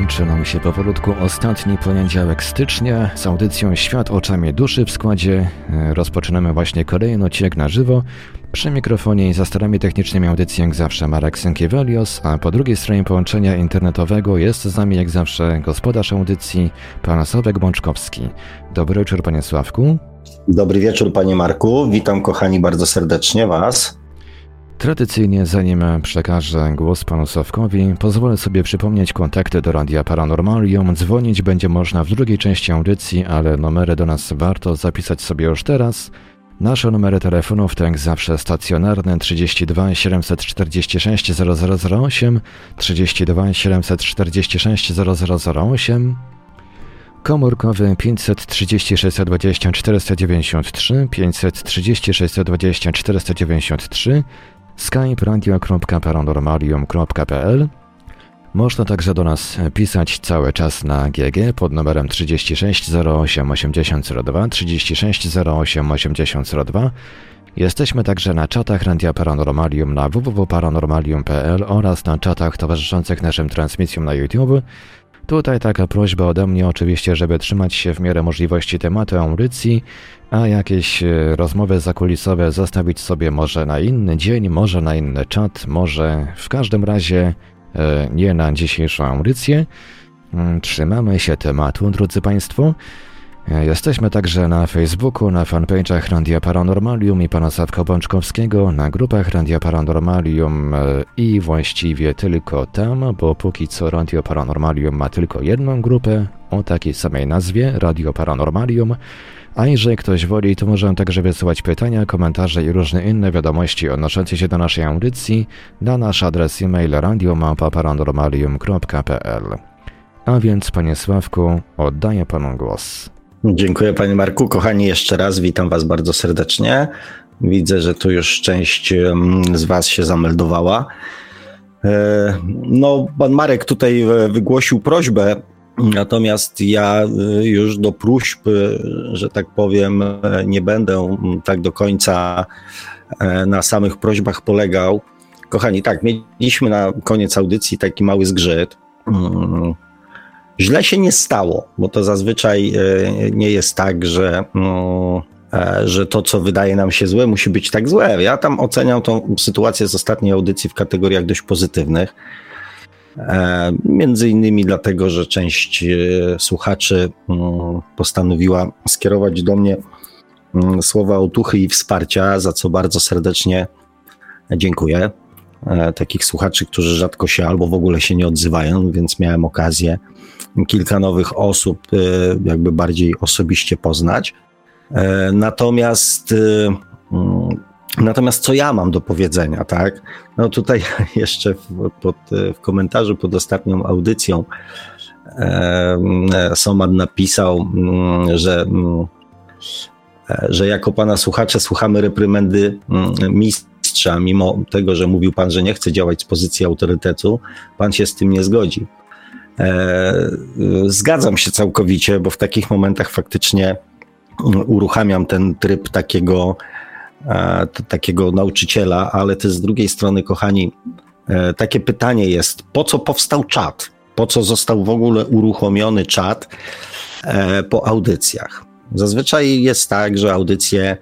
Kończy nam się powolutku ostatni poniedziałek stycznia z audycją Świat oczami duszy w składzie. E, rozpoczynamy właśnie kolejny odcinek na żywo. Przy mikrofonie i za starami technicznymi audycji jak zawsze Marek Sękiewelios, a po drugiej stronie połączenia internetowego jest z nami jak zawsze gospodarz audycji, pan Sławek Bączkowski. Dobry wieczór panie Sławku. Dobry wieczór panie Marku, witam kochani bardzo serdecznie was. Tradycyjnie, zanim przekażę głos panu Sławkowi, pozwolę sobie przypomnieć kontakty do Radia Paranormalium. Dzwonić będzie można w drugiej części audycji, ale numery do nas warto zapisać sobie już teraz – Nasze numery telefonów to jak zawsze stacjonarne 32 746 0008, 32 746 0008, komórkowy 536 20 493, 536 20 493, skype radio.paranormalium.pl można także do nas pisać cały czas na GG pod numerem 36 08 8002 36 08 8002. Jesteśmy także na czatach Radia Paranormalium na www.paranormalium.pl oraz na czatach towarzyszących naszym transmisjom na YouTube. Tutaj taka prośba ode mnie oczywiście, żeby trzymać się w miarę możliwości tematu audycji, a jakieś e, rozmowy zakulisowe zostawić sobie może na inny dzień, może na inny czat, może w każdym razie E, nie na dzisiejszą audycję. Mm, trzymamy się tematu, drodzy Państwo. E, jesteśmy także na Facebooku, na fanpage'ach Randia Paranormalium i pana Sawka Bączkowskiego, na grupach Randia Paranormalium e, i właściwie tylko tam, bo póki co Radio Paranormalium ma tylko jedną grupę o takiej samej nazwie, Radio Paranormalium. A jeżeli ktoś woli, to możemy także wysyłać pytania, komentarze i różne inne wiadomości odnoszące się do naszej audycji na nasz adres e-mail radiomapa.paranormalium.pl. A więc, panie Sławku, oddaję panu głos. Dziękuję panie Marku. Kochani, jeszcze raz witam was bardzo serdecznie. Widzę, że tu już część z was się zameldowała. E, no, pan Marek tutaj e, wygłosił prośbę Natomiast ja y, już do próśb, że tak powiem, nie będę mm, tak do końca e, na samych prośbach polegał. Kochani, tak, mieliśmy na koniec audycji taki mały zgrzyt. Źle się nie stało, bo to zazwyczaj e, nie jest tak, że, mm, e, że to, co wydaje nam się złe, musi być tak złe. Ja tam oceniam tą sytuację z ostatniej audycji w kategoriach dość pozytywnych. E, między innymi dlatego, że część słuchaczy mm, postanowiła skierować do mnie mm, słowa otuchy i wsparcia, za co bardzo serdecznie dziękuję. Takich słuchaczy, którzy rzadko się albo w ogóle się nie odzywają, więc miałem okazję kilka nowych osób jakby bardziej osobiście poznać. Natomiast mm, Natomiast co ja mam do powiedzenia, tak? No tutaj jeszcze w, pod, w komentarzu pod ostatnią audycją e, Soman napisał, mm, że, mm, e, że jako pana słuchacza słuchamy reprymendy mistrza, mimo tego, że mówił pan, że nie chce działać z pozycji autorytetu, pan się z tym nie zgodzi. E, zgadzam się całkowicie, bo w takich momentach faktycznie uruchamiam ten tryb takiego E, takiego nauczyciela, ale też z drugiej strony, kochani, e, takie pytanie jest, po co powstał czat? Po co został w ogóle uruchomiony czat e, po audycjach? Zazwyczaj jest tak, że audycje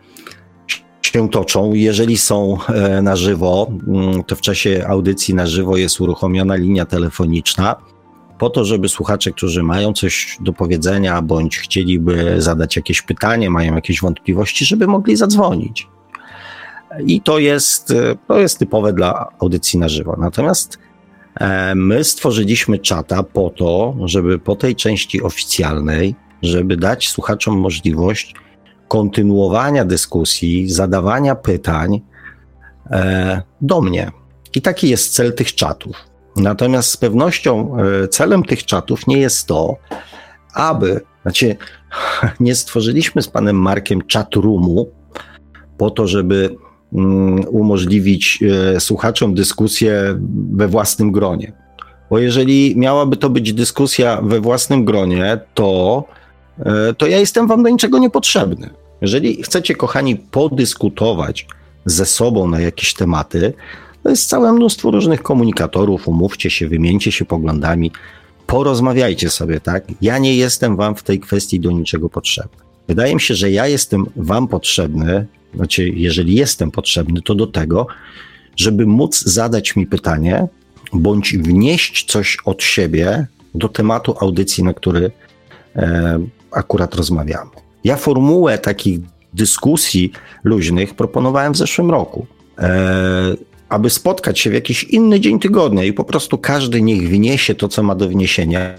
się toczą. Jeżeli są na żywo, mm, to w czasie audycji na żywo jest uruchomiona linia telefoniczna po to, żeby słuchacze, którzy mają coś do powiedzenia bądź chcieliby zadać jakieś pytanie, mają jakieś wątpliwości, żeby mogli zadzwonić. I to jest, e, to jest typowe dla audycji na żywo. Natomiast e, my stworzyliśmy czata po to, żeby po tej części oficjalnej, żeby dać słuchaczom możliwość kontynuowania dyskusji, zadawania pytań e, do mnie. I taki jest cel tych czatów. Natomiast z pewnością celem tych czatów nie jest to, aby, znaczy, nie stworzyliśmy z panem Markiem chat roomu po to, żeby mm, umożliwić e, słuchaczom dyskusję we własnym gronie. Bo jeżeli miałaby to być dyskusja we własnym gronie, to, e, to ja jestem wam do niczego niepotrzebny. Jeżeli chcecie, kochani, podyskutować ze sobą na jakieś tematy, to jest całe mnóstwo różnych komunikatorów, umówcie się, wymieńcie się poglądami, porozmawiajcie sobie, tak? Ja nie jestem wam w tej kwestii do niczego potrzebny. Wydaje mi się, że ja jestem wam potrzebny, znaczy, jeżeli jestem potrzebny, to do tego, żeby móc zadać mi pytanie, bądź wnieść coś od siebie do tematu audycji, na który e, akurat rozmawiamy. Ja formułę takich dyskusji luźnych proponowałem w zeszłym roku. E, aby spotkać się w jakiś inny dzień tygodnia i po prostu każdy niech wniesie to, co ma do wniesienia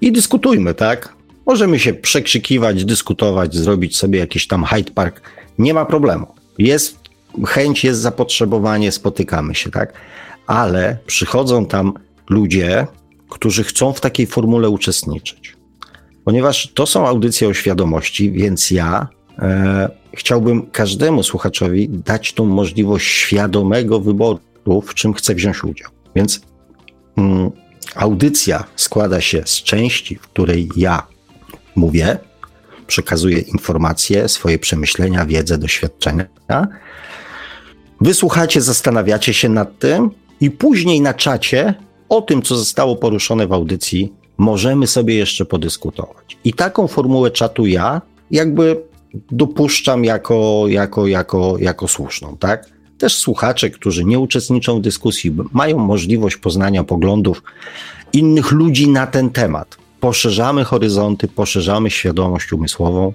i dyskutujmy, tak? Możemy się przekrzykiwać, dyskutować, zrobić sobie jakiś tam Hyde Park. Nie ma problemu. Jest chęć, jest zapotrzebowanie, spotykamy się, tak? Ale przychodzą tam ludzie, którzy chcą w takiej formule uczestniczyć. Ponieważ to są audycje o świadomości, więc ja chciałbym każdemu słuchaczowi dać tą możliwość świadomego wyboru, w czym chce wziąć udział. Więc mm, audycja składa się z części, w której ja mówię, przekazuję informacje, swoje przemyślenia, wiedzę, doświadczenia. Wysłuchacie, zastanawiacie się nad tym i później na czacie o tym, co zostało poruszone w audycji, możemy sobie jeszcze podyskutować. I taką formułę czatu ja jakby dopuszczam jako, jako, jako, jako słuszną, tak? Też słuchacze, którzy nie uczestniczą w dyskusji, mają możliwość poznania poglądów innych ludzi na ten temat. Poszerzamy horyzonty, poszerzamy świadomość umysłową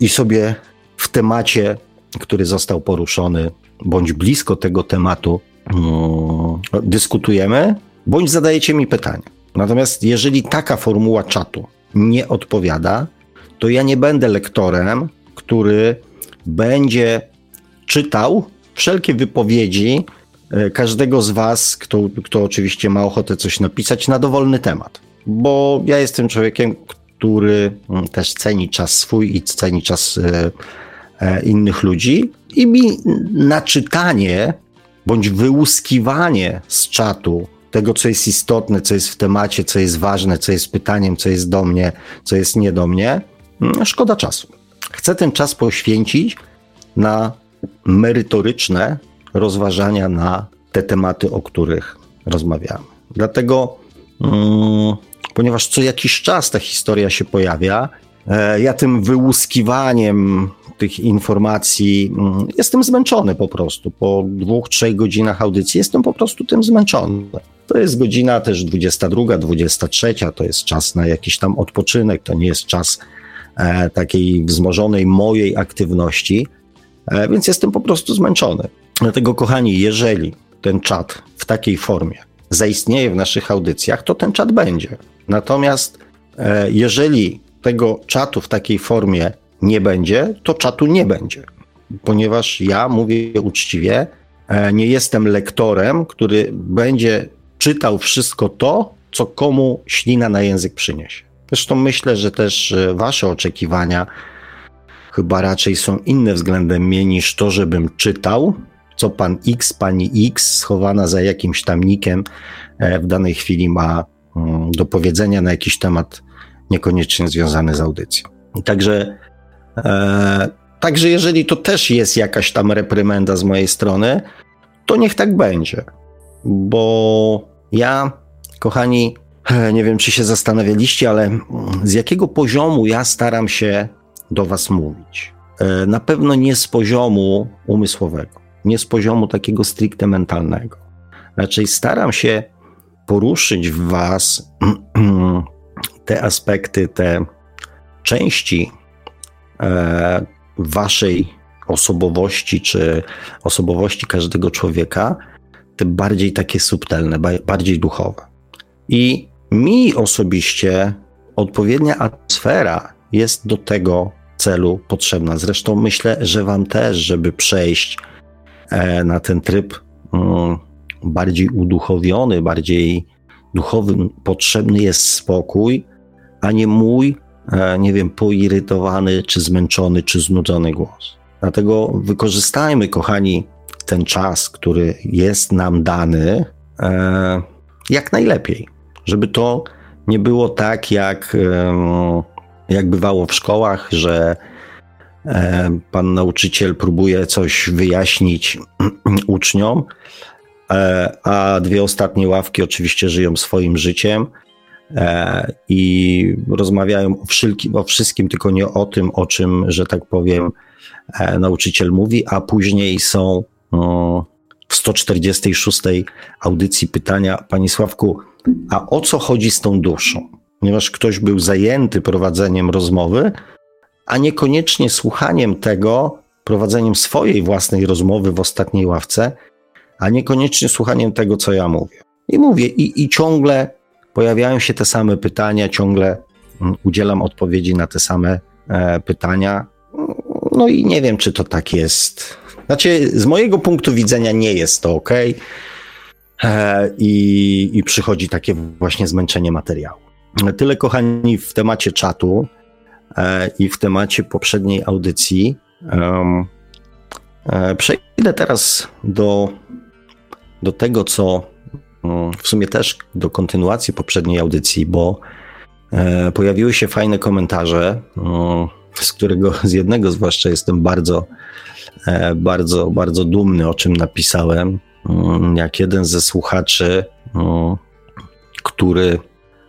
i sobie w temacie, który został poruszony, bądź blisko tego tematu, hmm, dyskutujemy, bądź zadajecie mi pytania. Natomiast jeżeli taka formuła czatu nie odpowiada, to ja nie będę lektorem, który będzie czytał wszelkie wypowiedzi e, każdego z Was, kto, kto oczywiście ma ochotę coś napisać na dowolny temat. Bo ja jestem człowiekiem, który mm, też ceni czas swój i ceni czas e, e, innych ludzi i mi naczytanie bądź wyłuskiwanie z czatu tego, co jest istotne, co jest w temacie, co jest ważne, co jest pytaniem, co jest do mnie, co jest nie do mnie, szkoda czasu. Chcę ten czas poświęcić na merytoryczne rozważania na te tematy, o których rozmawiamy. Dlatego, mm, ponieważ co jakiś czas ta historia się pojawia, e, ja tym wyłuskiwaniem tych informacji mm, jestem zmęczony po prostu. Po dwóch, trzech godzinach audycji jestem po prostu tym zmęczony. To jest godzina też 22, 23, to jest czas na jakiś tam odpoczynek, to nie jest czas takiej wzmożonej mojej aktywności, e, więc jestem po prostu zmęczony. Dlatego, kochani, jeżeli ten czat w takiej formie zaistnieje w naszych audycjach, to ten czat będzie. Natomiast e, jeżeli tego czatu w takiej formie nie będzie, to czatu nie będzie. Ponieważ ja mówię uczciwie, e, nie jestem lektorem, który będzie czytał wszystko to, co komu ślina na język przyniesie. Zresztą myślę, że też wasze oczekiwania chyba raczej są inne względem mnie niż to, żebym czytał, co pan X, pani X, schowana za jakimś tam nikiem, e, w danej chwili ma mm, do powiedzenia na jakiś temat niekoniecznie związany z audycją. Także, e, także jeżeli to też jest jakaś tam reprymenda z mojej strony, to niech tak będzie. Bo ja, kochani, nie wiem, czy się zastanawialiście, ale z jakiego poziomu ja staram się do Was mówić? E, na pewno nie z poziomu umysłowego, nie z poziomu takiego stricte mentalnego. Raczej staram się poruszyć w Was te aspekty, te części e, Waszej osobowości, czy osobowości każdego człowieka, te bardziej takie subtelne, bardziej duchowe. I mi osobiście odpowiednia atmosfera jest do tego celu potrzebna. Zresztą myślę, że Wam też, żeby przejść e, na ten tryb mm, bardziej uduchowiony, bardziej duchowy, potrzebny jest spokój, a nie mój, e, nie wiem, poirytowany, czy zmęczony, czy znudzony głos. Dlatego wykorzystajmy, kochani, ten czas, który jest nam dany, e, jak najlepiej, żeby to nie było tak, jak, jak bywało w szkołach, że e, pan nauczyciel próbuje coś wyjaśnić uczniom, e, a dwie ostatnie ławki oczywiście żyją swoim życiem i rozmawiają o wszystkim, o wszystkim, tylko nie o tym, o czym, że tak powiem, nauczyciel mówi, a później są w 146 audycji pytania, Panie Sławku, a o co chodzi z tą duszą? Ponieważ ktoś był zajęty prowadzeniem rozmowy, a niekoniecznie słuchaniem tego, prowadzeniem swojej własnej rozmowy w ostatniej ławce, a niekoniecznie słuchaniem tego, co ja mówię. I mówię, i, i ciągle pojawiają się te same pytania, ciągle mm, udzielam odpowiedzi na te same e, pytania. No i nie wiem, czy to tak jest znaczy, z mojego punktu widzenia nie jest to ok. E, I, I przychodzi takie właśnie zmęczenie materiału. Tyle, kochani, w temacie czatu e, i w temacie poprzedniej audycji. E, przejdę teraz do, do tego, co mm, w sumie też do kontynuacji poprzedniej audycji, bo pojawiły się fajne komentarze, mm, z którego z jednego zwłaszcza jestem bardzo bardzo, bardzo dumny, o czym napisałem. Mm, jak jeden ze słuchaczy, mm, który,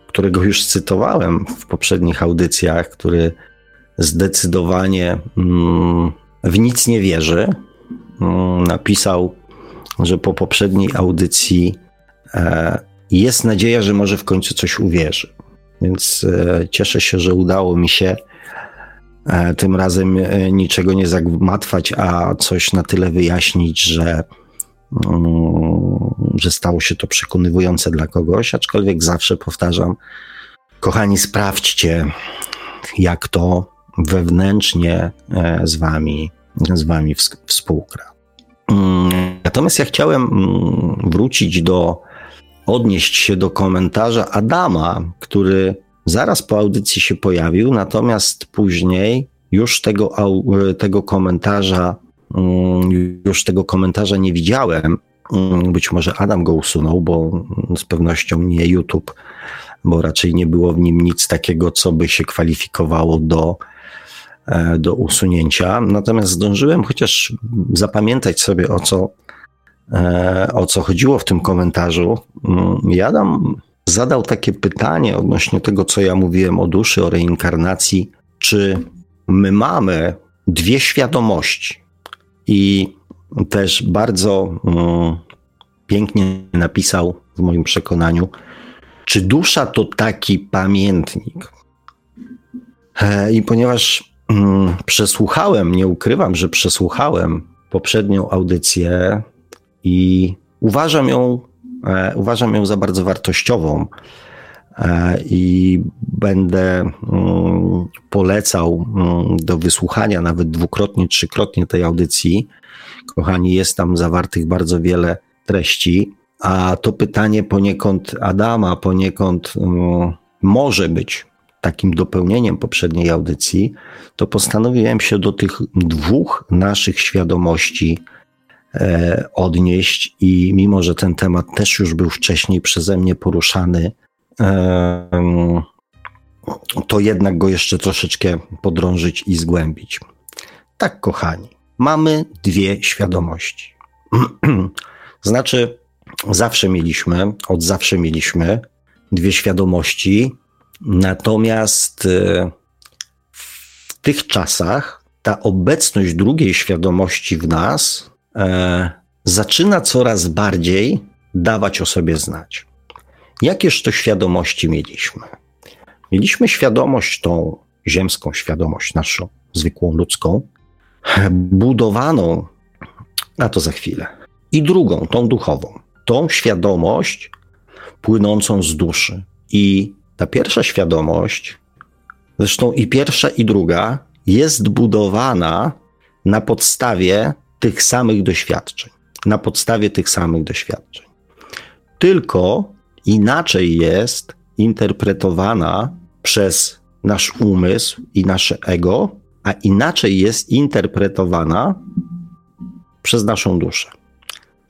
którego już cytowałem w poprzednich audycjach, który zdecydowanie mm, w nic nie wierzy, napisał, że po poprzedniej audycji e, jest nadzieja, że może w końcu coś uwierzy. Więc e, cieszę się, że udało mi się E, tym razem niczego nie zagmatwać, a coś na tyle wyjaśnić, że, że stało się to przekonywujące dla kogoś, aczkolwiek zawsze powtarzam, kochani, sprawdźcie, jak to wewnętrznie e, z wami, z wami współgra. Mm, natomiast ja chciałem mm, wrócić do, odnieść się do komentarza Adama, który zaraz po audycji się pojawił, natomiast później już tego, tego komentarza, mm, już tego komentarza nie widziałem. Być może Adam go usunął, bo z pewnością nie YouTube, bo raczej nie było w nim nic takiego, co by się kwalifikowało do, e, do usunięcia. Natomiast zdążyłem chociaż zapamiętać sobie, o co, e, o co chodziło w tym komentarzu. Adam zadał takie pytanie odnośnie tego, co ja mówiłem o duszy, o reinkarnacji, czy my mamy dwie świadomości. I też bardzo um, pięknie napisał w moim przekonaniu, czy dusza to taki pamiętnik. E, I ponieważ um, przesłuchałem, nie ukrywam, że przesłuchałem poprzednią audycję i uważam ją E, uważam ją za bardzo wartościową i będę mm, polecał mm, do wysłuchania nawet dwukrotnie, trzykrotnie tej audycji. Kochani, jest tam zawartych bardzo wiele treści, a to pytanie poniekąd Adama, poniekąd mm, może być takim dopełnieniem poprzedniej audycji, to postanowiłem się do tych dwóch naszych świadomości E, odnieść i mimo, że ten temat też już był wcześniej przeze mnie poruszany, to jednak go jeszcze troszeczkę podrążyć i zgłębić. Tak, kochani, mamy dwie świadomości. znaczy, zawsze mieliśmy, od zawsze mieliśmy dwie świadomości, natomiast e, w tych czasach ta obecność drugiej świadomości w nas e, zaczyna coraz bardziej dawać o sobie znać. Jakież to świadomości mieliśmy? Mieliśmy świadomość, tą ziemską świadomość, naszą zwykłą ludzką, budowaną, a to za chwilę, i drugą, tą duchową, tą świadomość płynącą z duszy. I ta pierwsza świadomość, zresztą i pierwsza, i druga, jest budowana na podstawie tych samych doświadczeń, na podstawie tych samych doświadczeń. Tylko inaczej jest interpretowana przez nasz umysł i nasze ego a inaczej jest interpretowana przez naszą duszę.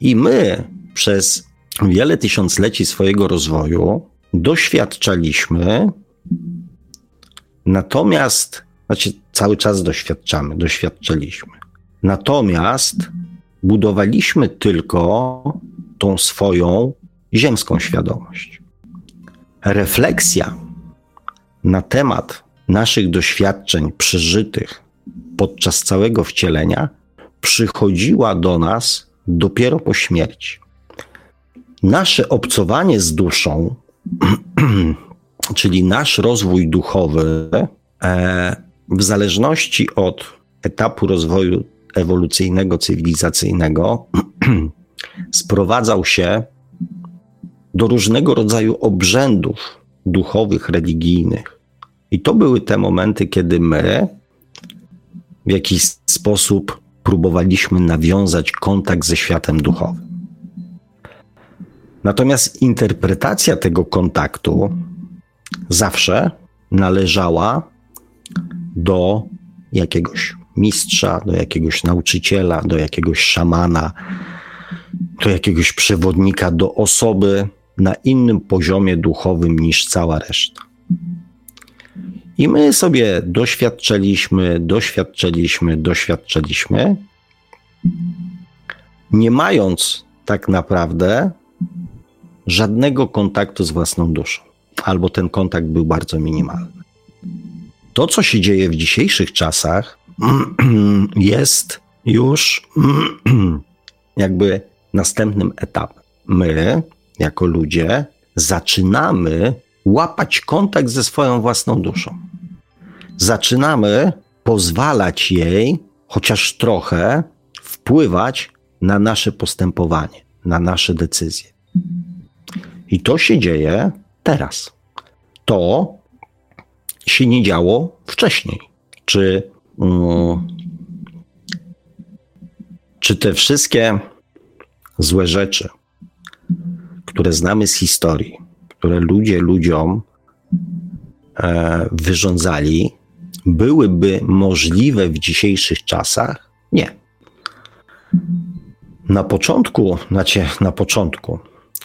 I my przez wiele tysiącleci swojego rozwoju doświadczaliśmy, natomiast, znaczy cały czas doświadczamy, doświadczaliśmy. Natomiast budowaliśmy tylko tą swoją ziemską świadomość. Refleksja na temat naszych doświadczeń przeżytych podczas całego wcielenia przychodziła do nas dopiero po śmierci. Nasze obcowanie z duszą, czyli nasz rozwój duchowy, e, w zależności od etapu rozwoju ewolucyjnego, cywilizacyjnego, sprowadzał się do różnego rodzaju obrzędów duchowych, religijnych. I to były te momenty, kiedy my w jakiś sposób próbowaliśmy nawiązać kontakt ze światem duchowym. Natomiast interpretacja tego kontaktu zawsze należała do jakiegoś mistrza, do jakiegoś nauczyciela, do jakiegoś szamana, do jakiegoś przewodnika, do osoby na innym poziomie duchowym niż cała reszta. I my sobie doświadczyliśmy, doświadczyliśmy, doświadczyliśmy, nie mając tak naprawdę żadnego kontaktu z własną duszą, albo ten kontakt był bardzo minimalny. To, co się dzieje w dzisiejszych czasach, jest już jakby następnym etapem. My, jako ludzie, zaczynamy łapać kontakt ze swoją własną duszą. Zaczynamy pozwalać jej, chociaż trochę, wpływać na nasze postępowanie, na nasze decyzje. I to się dzieje teraz. To się nie działo wcześniej. Czy, um, czy te wszystkie złe rzeczy, które znamy z historii, które ludzie ludziom e, wyrządzali, byłyby możliwe w dzisiejszych czasach? Nie. Na początku, znaczy na początku,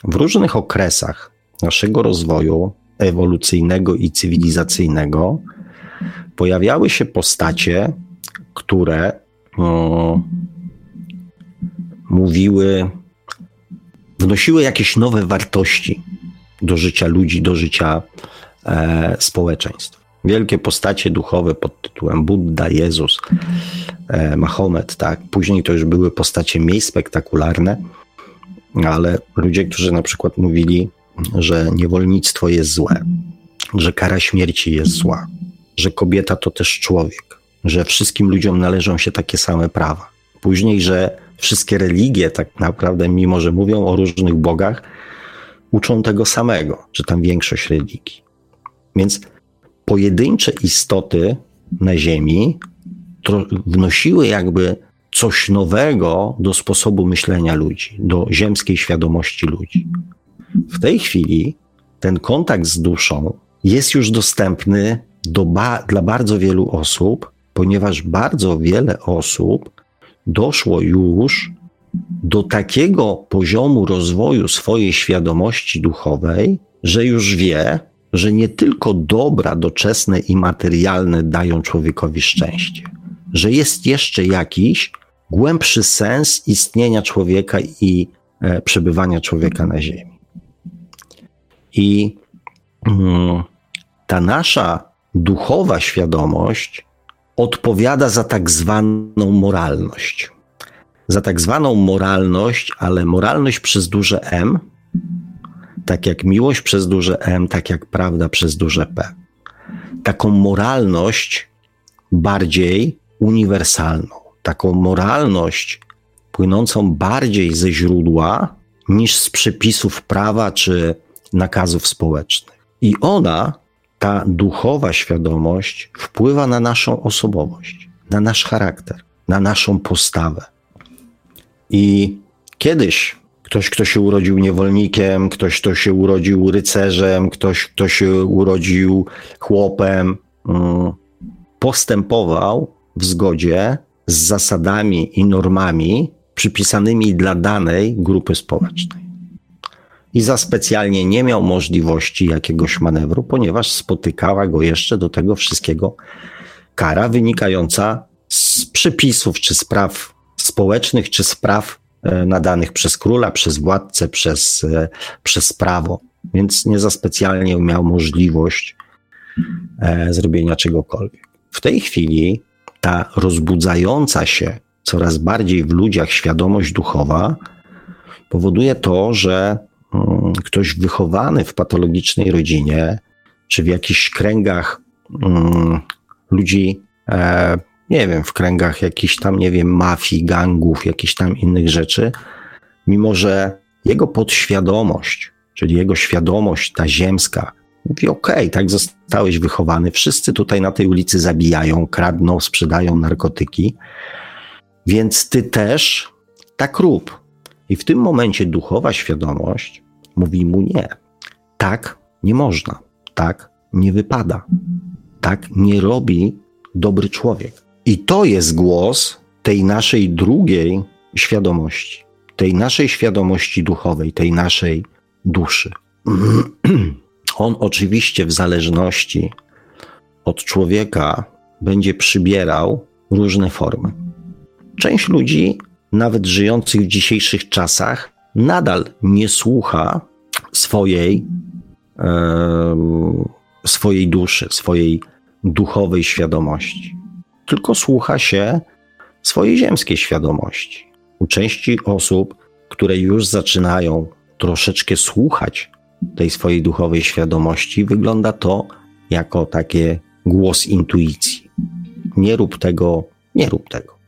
w różnych okresach naszego rozwoju ewolucyjnego i cywilizacyjnego pojawiały się postacie, które o, mówiły, wnosiły jakieś nowe wartości do życia ludzi, do życia e, społeczeństw. Wielkie postacie duchowe pod tytułem Buddha, Jezus, e, Mahomet, tak. Później to już były postacie mniej spektakularne, ale ludzie, którzy na przykład mówili, że niewolnictwo jest złe, że kara śmierci jest zła, że kobieta to też człowiek, że wszystkim ludziom należą się takie same prawa. Później, że wszystkie religie, tak naprawdę, mimo że mówią o różnych bogach, uczą tego samego, czy tam większość religii. Więc pojedyncze istoty na Ziemi wnosiły jakby coś nowego do sposobu myślenia ludzi, do ziemskiej świadomości ludzi. W tej chwili ten kontakt z duszą jest już dostępny ba dla bardzo wielu osób, ponieważ bardzo wiele osób doszło już do takiego poziomu rozwoju swojej świadomości duchowej, że już wie, że nie tylko dobra doczesne i materialne dają człowiekowi szczęście, że jest jeszcze jakiś głębszy sens istnienia człowieka i e, przebywania człowieka na Ziemi. I mm, ta nasza duchowa świadomość odpowiada za tak zwaną moralność. Za tak zwaną moralność, ale moralność przez duże M, tak jak miłość przez duże M, tak jak prawda przez duże P. Taką moralność bardziej uniwersalną, taką moralność płynącą bardziej ze źródła niż z przepisów prawa czy nakazów społecznych. I ona, ta duchowa świadomość, wpływa na naszą osobowość, na nasz charakter, na naszą postawę. I kiedyś ktoś, kto się urodził niewolnikiem, ktoś, kto się urodził rycerzem, ktoś, kto się urodził chłopem, mm, postępował w zgodzie z zasadami i normami przypisanymi dla danej grupy społecznej. I za specjalnie nie miał możliwości jakiegoś manewru, ponieważ spotykała go jeszcze do tego wszystkiego kara wynikająca z przepisów czy spraw społecznych, czy spraw e, nadanych przez króla, przez władcę, przez, e, przez prawo. Więc nie za specjalnie miał możliwość e, zrobienia czegokolwiek. W tej chwili ta rozbudzająca się coraz bardziej w ludziach świadomość duchowa powoduje to, że ktoś wychowany w patologicznej rodzinie, czy w jakichś kręgach mm, ludzi, e, nie wiem, w kręgach jakichś tam, nie wiem, mafii, gangów, jakichś tam innych rzeczy, mimo że jego podświadomość, czyli jego świadomość, ta ziemska, mówi: okej, tak zostałeś wychowany, wszyscy tutaj na tej ulicy zabijają, kradną, sprzedają narkotyki, więc ty też tak rób. I w tym momencie duchowa świadomość mówi mu nie. Tak nie można. Tak nie wypada. Tak nie robi dobry człowiek. I to jest głos tej naszej drugiej świadomości, tej naszej świadomości duchowej, tej naszej duszy. On oczywiście w zależności od człowieka będzie przybierał różne formy. Część ludzi, nawet żyjących w dzisiejszych czasach, nadal nie słucha swojej, swojej duszy, swojej duchowej świadomości, tylko słucha się swojej ziemskiej świadomości. U części osób, które już zaczynają troszeczkę słuchać tej swojej duchowej świadomości, wygląda to jako takie głos intuicji. Nie rób tego, nie rób tego.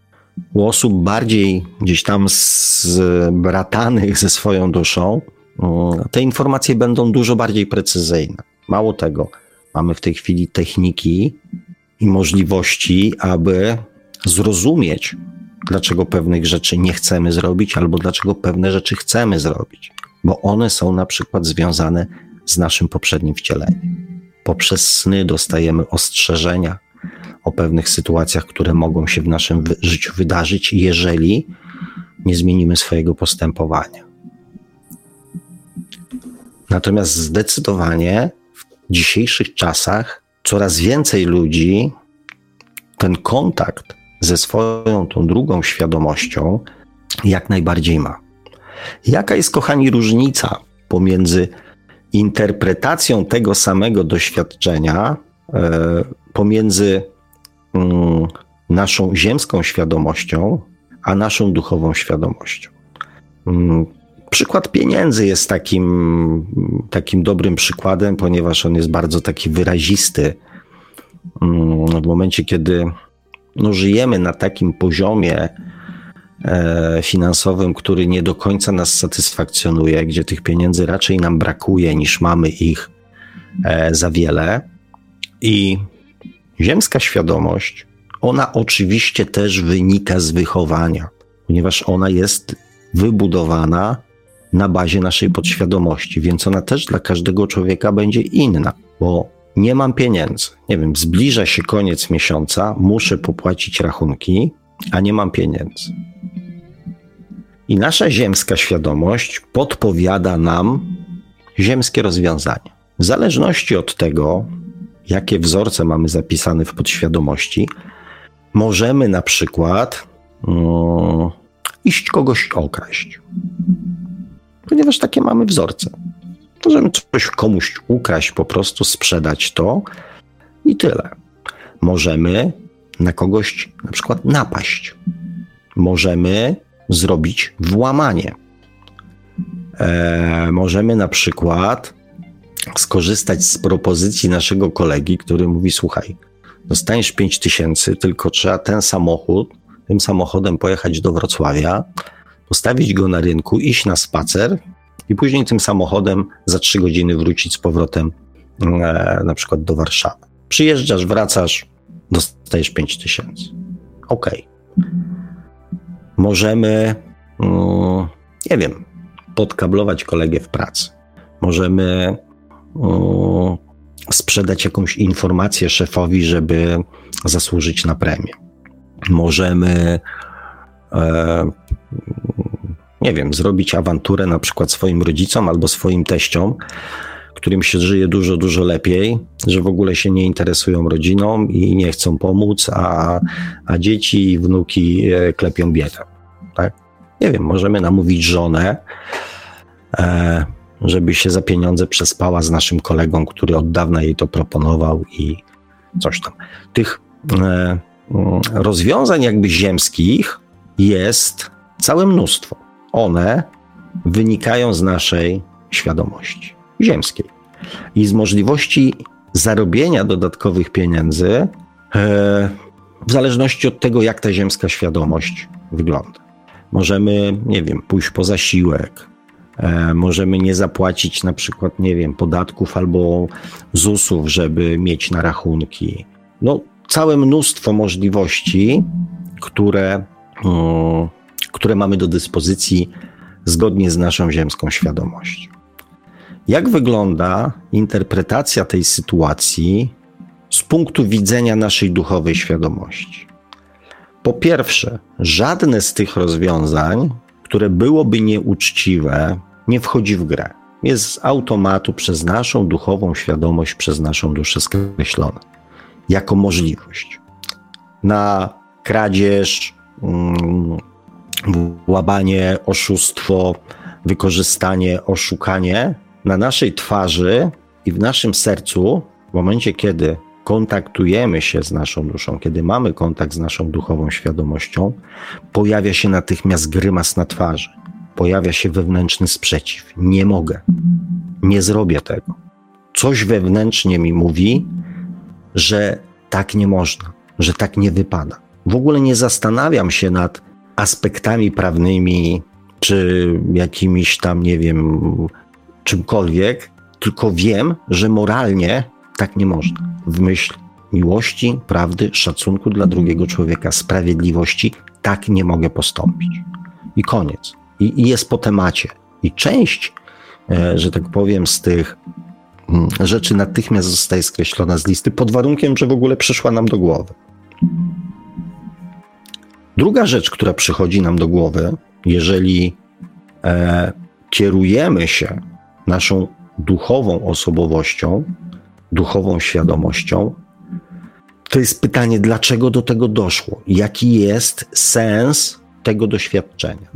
U osób bardziej gdzieś tam zbratanych ze swoją duszą, te informacje będą dużo bardziej precyzyjne. Mało tego, Mamy w tej chwili techniki i możliwości, aby zrozumieć, dlaczego pewnych rzeczy nie chcemy zrobić, albo dlaczego pewne rzeczy chcemy zrobić, bo one są na przykład związane z naszym poprzednim wcieleniem. Poprzez sny dostajemy ostrzeżenia o pewnych sytuacjach, które mogą się w naszym życiu wydarzyć, jeżeli nie zmienimy swojego postępowania. Natomiast zdecydowanie dzisiejszych czasach coraz więcej ludzi ten kontakt ze swoją tą drugą świadomością jak najbardziej ma. Jaka jest, kochani, różnica pomiędzy interpretacją tego samego doświadczenia, e, pomiędzy mm, naszą ziemską świadomością, a naszą duchową świadomością? Mm, Przykład pieniędzy jest takim, takim dobrym przykładem, ponieważ on jest bardzo taki wyrazisty. Mm, w momencie, kiedy no, żyjemy na takim poziomie e, finansowym, który nie do końca nas satysfakcjonuje, gdzie tych pieniędzy raczej nam brakuje niż mamy ich e, za wiele. I ziemska świadomość, ona oczywiście też wynika z wychowania, ponieważ ona jest wybudowana na bazie naszej podświadomości, więc ona też dla każdego człowieka będzie inna, bo nie mam pieniędzy. Nie wiem, zbliża się koniec miesiąca, muszę popłacić rachunki, a nie mam pieniędzy. I nasza ziemska świadomość podpowiada nam ziemskie rozwiązania. W zależności od tego, jakie wzorce mamy zapisane w podświadomości, możemy na przykład um, iść kogoś okraść ponieważ takie mamy wzorce. Możemy coś komuś ukraść, po prostu sprzedać to i tyle. Możemy na kogoś na przykład napaść. Możemy zrobić włamanie. E, możemy na przykład skorzystać z propozycji naszego kolegi, który mówi: Słuchaj, dostaniesz 5 tysięcy, tylko trzeba ten samochód, tym samochodem pojechać do Wrocławia, postawić go na rynku, iść na spacer i później tym samochodem za trzy godziny wrócić z powrotem e, na przykład do Warszawy. Przyjeżdżasz, wracasz, dostajesz 5 tysięcy. Ok. Możemy, mm, nie wiem, podkablować kolegę w pracy. Możemy sprzedać jakąś informację szefowi, żeby zasłużyć na premię. możemy, e, nie wiem, zrobić awanturę na przykład swoim rodzicom albo swoim teściom, którym się żyje dużo, dużo lepiej, że w ogóle się nie interesują rodziną i nie chcą pomóc, a, a dzieci i wnuki e, klepią biedę. Tak? Nie wiem, możemy namówić żonę, e, żeby się za pieniądze przespała z naszym kolegą, który od dawna jej to proponował i coś tam. Tych e, rozwiązań jakby ziemskich jest całe mnóstwo. One wynikają z naszej świadomości ziemskiej i z możliwości zarobienia dodatkowych pieniędzy e, w zależności od tego, jak ta ziemska świadomość wygląda. Możemy, nie wiem, pójść po zasiłek, możemy nie zapłacić na przykład, nie wiem, podatków albo ZUS-ów, żeby mieć na rachunki. No, całe mnóstwo możliwości, które, które mamy do dyspozycji zgodnie z naszą ziemską świadomością. Jak wygląda interpretacja tej sytuacji z punktu widzenia naszej duchowej świadomości? Po pierwsze, żadne z tych rozwiązań, które byłoby nieuczciwe, nie wchodzi w grę. Jest z automatu przez naszą duchową świadomość, przez naszą duszę skreślone jako możliwość. Na kradzież, mm, łamanie, oszustwo, wykorzystanie, oszukanie na naszej twarzy i w naszym sercu, w momencie kiedy kontaktujemy się z naszą duszą, kiedy mamy kontakt z naszą duchową świadomością, pojawia się natychmiast grymas na twarzy, pojawia się wewnętrzny sprzeciw. Nie mogę, nie zrobię tego. Coś wewnętrznie mi mówi, że tak nie można, że tak nie wypada. W ogóle nie zastanawiam się nad aspektami prawnymi, czy jakimiś tam, nie wiem, czymkolwiek, tylko wiem, że moralnie tak nie można. W myśl miłości, prawdy, szacunku dla drugiego człowieka, sprawiedliwości, tak nie mogę postąpić. I koniec. I, i jest po temacie. I część, e, że tak powiem, z tych mm, rzeczy natychmiast zostaje skreślona z listy, pod warunkiem, że w ogóle przyszła nam do głowy. Druga rzecz, która przychodzi nam do głowy, jeżeli e, kierujemy się naszą duchową osobowością, duchową świadomością, to jest pytanie, dlaczego do tego doszło? Jaki jest sens tego doświadczenia?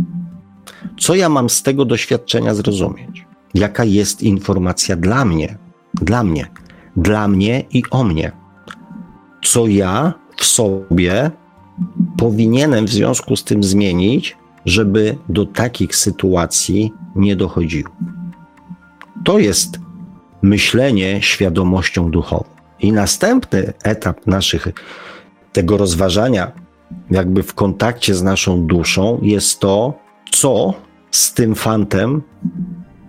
Co ja mam z tego doświadczenia zrozumieć? Jaka jest informacja dla mnie? Dla mnie, dla mnie i o mnie. Co ja w sobie powinienem w związku z tym zmienić, żeby do takich sytuacji nie dochodziło? To jest myślenie świadomością duchową. I następny etap naszych tego rozważania, jakby w kontakcie z naszą duszą, jest to, co z tym fantem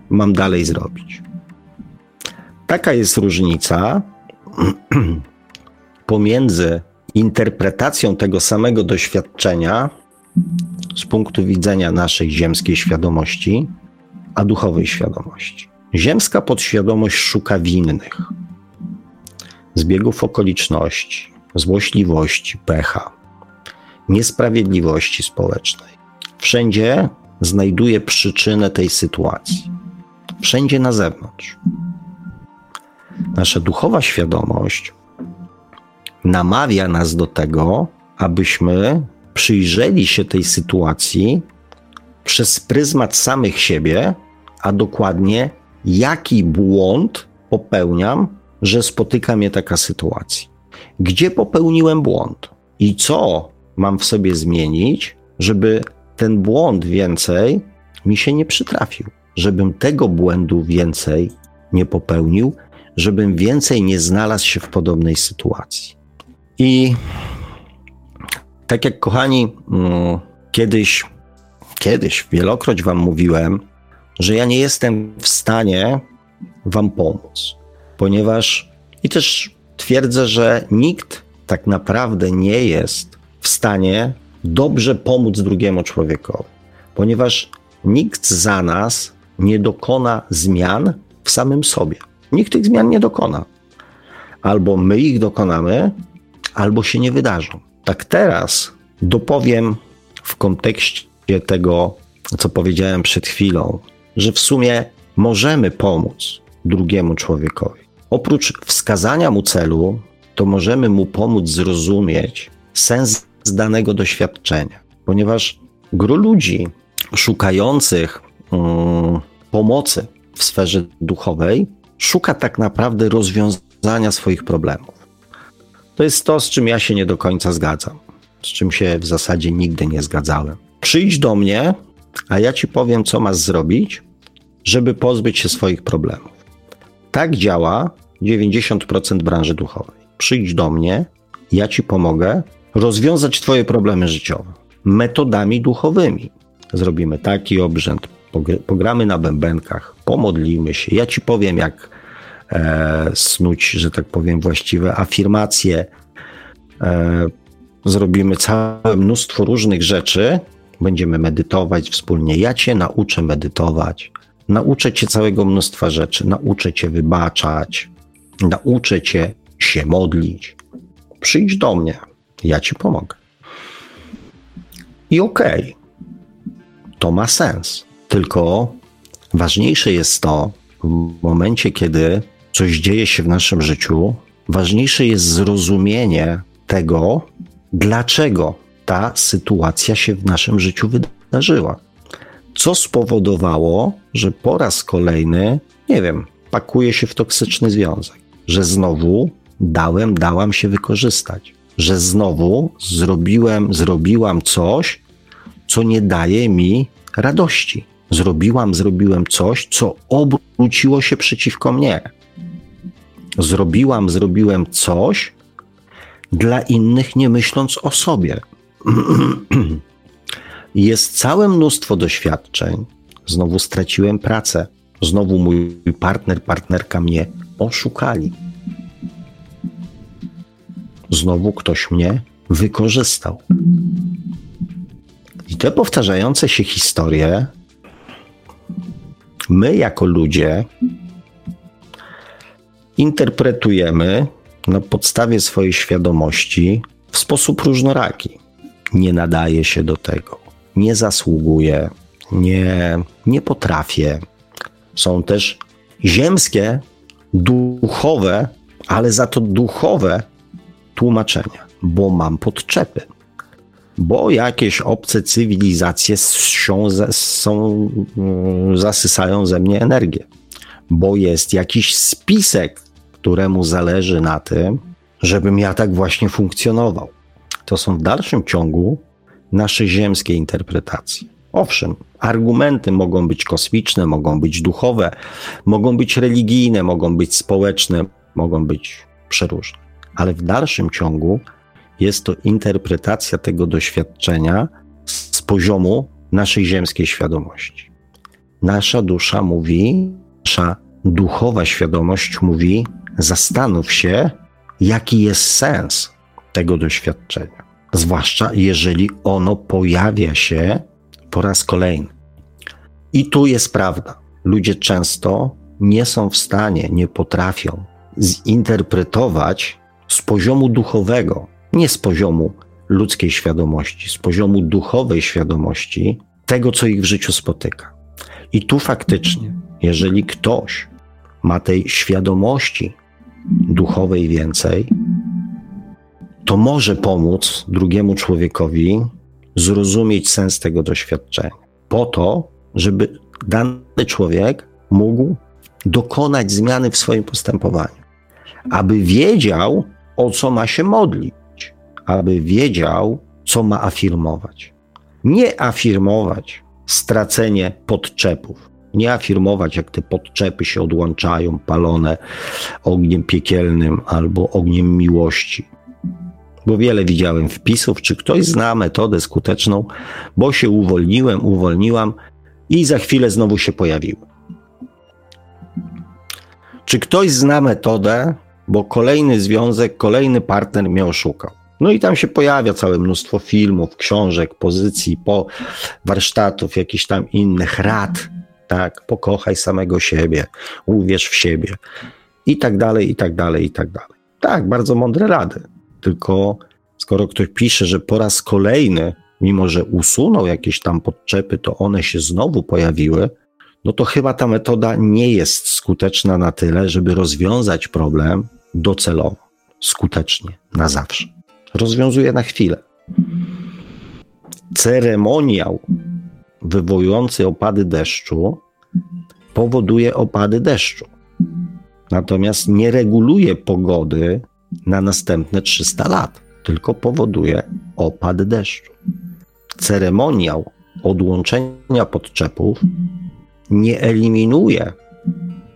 mam dalej zrobić. Taka jest różnica pomiędzy interpretacją tego samego doświadczenia z punktu widzenia naszej ziemskiej świadomości, a duchowej świadomości. Ziemska podświadomość szuka winnych, zbiegów okoliczności, złośliwości, pecha, niesprawiedliwości społecznej. Wszędzie znajduje przyczynę tej sytuacji. Wszędzie na zewnątrz. Nasza duchowa świadomość namawia nas do tego, abyśmy przyjrzeli się tej sytuacji przez pryzmat samych siebie, a dokładnie jaki błąd popełniam, że spotyka mnie taka sytuacja. Gdzie popełniłem błąd i co mam w sobie zmienić, żeby ten błąd więcej mi się nie przytrafił, żebym tego błędu więcej nie popełnił, żebym więcej nie znalazł się w podobnej sytuacji. I tak jak kochani, mm, kiedyś, kiedyś wielokroć Wam mówiłem, że ja nie jestem w stanie Wam pomóc, ponieważ i też twierdzę, że nikt tak naprawdę nie jest w stanie dobrze pomóc drugiemu człowiekowi, ponieważ nikt za nas nie dokona zmian w samym sobie. Nikt tych zmian nie dokona. Albo my ich dokonamy, albo się nie wydarzą. Tak teraz dopowiem w kontekście tego, co powiedziałem przed chwilą, że w sumie możemy pomóc drugiemu człowiekowi. Oprócz wskazania mu celu, to możemy mu pomóc zrozumieć sens danego doświadczenia, ponieważ gro ludzi szukających um, pomocy w sferze duchowej szuka tak naprawdę rozwiązania swoich problemów. To jest to, z czym ja się nie do końca zgadzam, z czym się w zasadzie nigdy nie zgadzałem. Przyjdź do mnie, a ja ci powiem, co masz zrobić, żeby pozbyć się swoich problemów. Tak działa 90% branży duchowej. Przyjdź do mnie, ja ci pomogę rozwiązać twoje problemy życiowe metodami duchowymi. Zrobimy taki obrzęd, pogramy na bębenkach, pomodlimy się. Ja ci powiem, jak e, snuć, że tak powiem, właściwe afirmacje. E, zrobimy całe mnóstwo różnych rzeczy. Będziemy medytować wspólnie. Ja cię nauczę medytować. Nauczę cię całego mnóstwa rzeczy. Nauczę cię wybaczać. Nauczę cię się modlić. Przyjdź do mnie. Ja ci pomogę. I okej, okay, to ma sens. Tylko ważniejsze jest to, w momencie, kiedy coś dzieje się w naszym życiu, ważniejsze jest zrozumienie tego, dlaczego ta sytuacja się w naszym życiu wydarzyła. Co spowodowało, że po raz kolejny, nie wiem, pakuje się w toksyczny związek, że znowu dałem, dałam się wykorzystać, że znowu zrobiłem, zrobiłam coś, co nie daje mi radości. Zrobiłam, zrobiłem coś, co obróciło się przeciwko mnie. Zrobiłam, zrobiłem coś dla innych, nie myśląc o sobie. Jest całe mnóstwo doświadczeń. Znowu straciłem pracę. Znowu mój partner, partnerka mnie oszukali. Znowu ktoś mnie wykorzystał. I te powtarzające się historie my jako ludzie interpretujemy na podstawie swojej świadomości w sposób różnoraki. Nie nadaje się do tego, nie zasługuje, nie, nie potrafię. Są też ziemskie, duchowe, ale za to duchowe tłumaczenia, bo mam podczepy bo jakieś obce cywilizacje są, są, mm, zasysają ze mnie energię, bo jest jakiś spisek, któremu zależy na tym, żebym ja tak właśnie funkcjonował. To są w dalszym ciągu nasze ziemskie interpretacje. Owszem, argumenty mogą być kosmiczne, mogą być duchowe, mogą być religijne, mogą być społeczne, mogą być przeróżne, ale w dalszym ciągu jest to interpretacja tego doświadczenia z poziomu naszej ziemskiej świadomości. Nasza dusza mówi, nasza duchowa świadomość mówi: zastanów się, jaki jest sens tego doświadczenia. Zwłaszcza jeżeli ono pojawia się po raz kolejny. I tu jest prawda. Ludzie często nie są w stanie, nie potrafią zinterpretować z poziomu duchowego nie z poziomu ludzkiej świadomości, z poziomu duchowej świadomości tego, co ich w życiu spotyka. I tu faktycznie, jeżeli ktoś ma tej świadomości duchowej więcej, to może pomóc drugiemu człowiekowi zrozumieć sens tego doświadczenia, po to, żeby dany człowiek mógł dokonać zmiany w swoim postępowaniu, aby wiedział, o co ma się modlić aby wiedział, co ma afirmować. Nie afirmować stracenie podczepów. Nie afirmować, jak te podczepy się odłączają, palone ogniem piekielnym albo ogniem miłości. Bo wiele widziałem wpisów, czy ktoś zna metodę skuteczną, bo się uwolniłem, uwolniłam i za chwilę znowu się pojawiłem. Czy ktoś zna metodę, bo kolejny związek, kolejny partner mnie oszukał? No i tam się pojawia całe mnóstwo filmów, książek, pozycji, po warsztatów, jakichś tam innych rad, tak, pokochaj samego siebie, uwierz w siebie i tak dalej, i tak dalej, i tak dalej. Tak, bardzo mądre rady, tylko skoro ktoś pisze, że po raz kolejny, mimo że usunął jakieś tam podczepy, to one się znowu pojawiły, no to chyba ta metoda nie jest skuteczna na tyle, żeby rozwiązać problem docelowo, skutecznie, na zawsze. Rozwiązuje na chwilę. Ceremoniał wywołujący opady deszczu powoduje opady deszczu. Natomiast nie reguluje pogody na następne 300 lat, tylko powoduje opad deszczu. Ceremoniał odłączenia podczepów nie eliminuje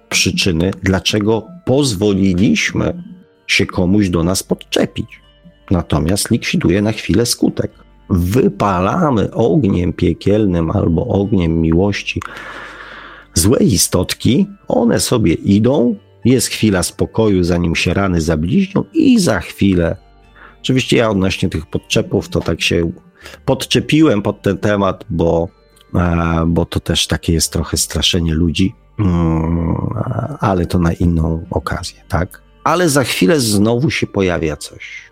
przyczyny, dlaczego pozwoliliśmy się komuś do nas podczepić. Natomiast likwiduje na chwilę skutek. Wypalamy ogniem piekielnym albo ogniem miłości złe istotki, one sobie idą, jest chwila spokoju, zanim się rany zabliźnią, i za chwilę. Oczywiście ja odnośnie tych podczepów to tak się podczepiłem pod ten temat, bo, e, bo to też takie jest trochę straszenie ludzi, ale to na inną okazję, tak? Ale za chwilę znowu się pojawia coś.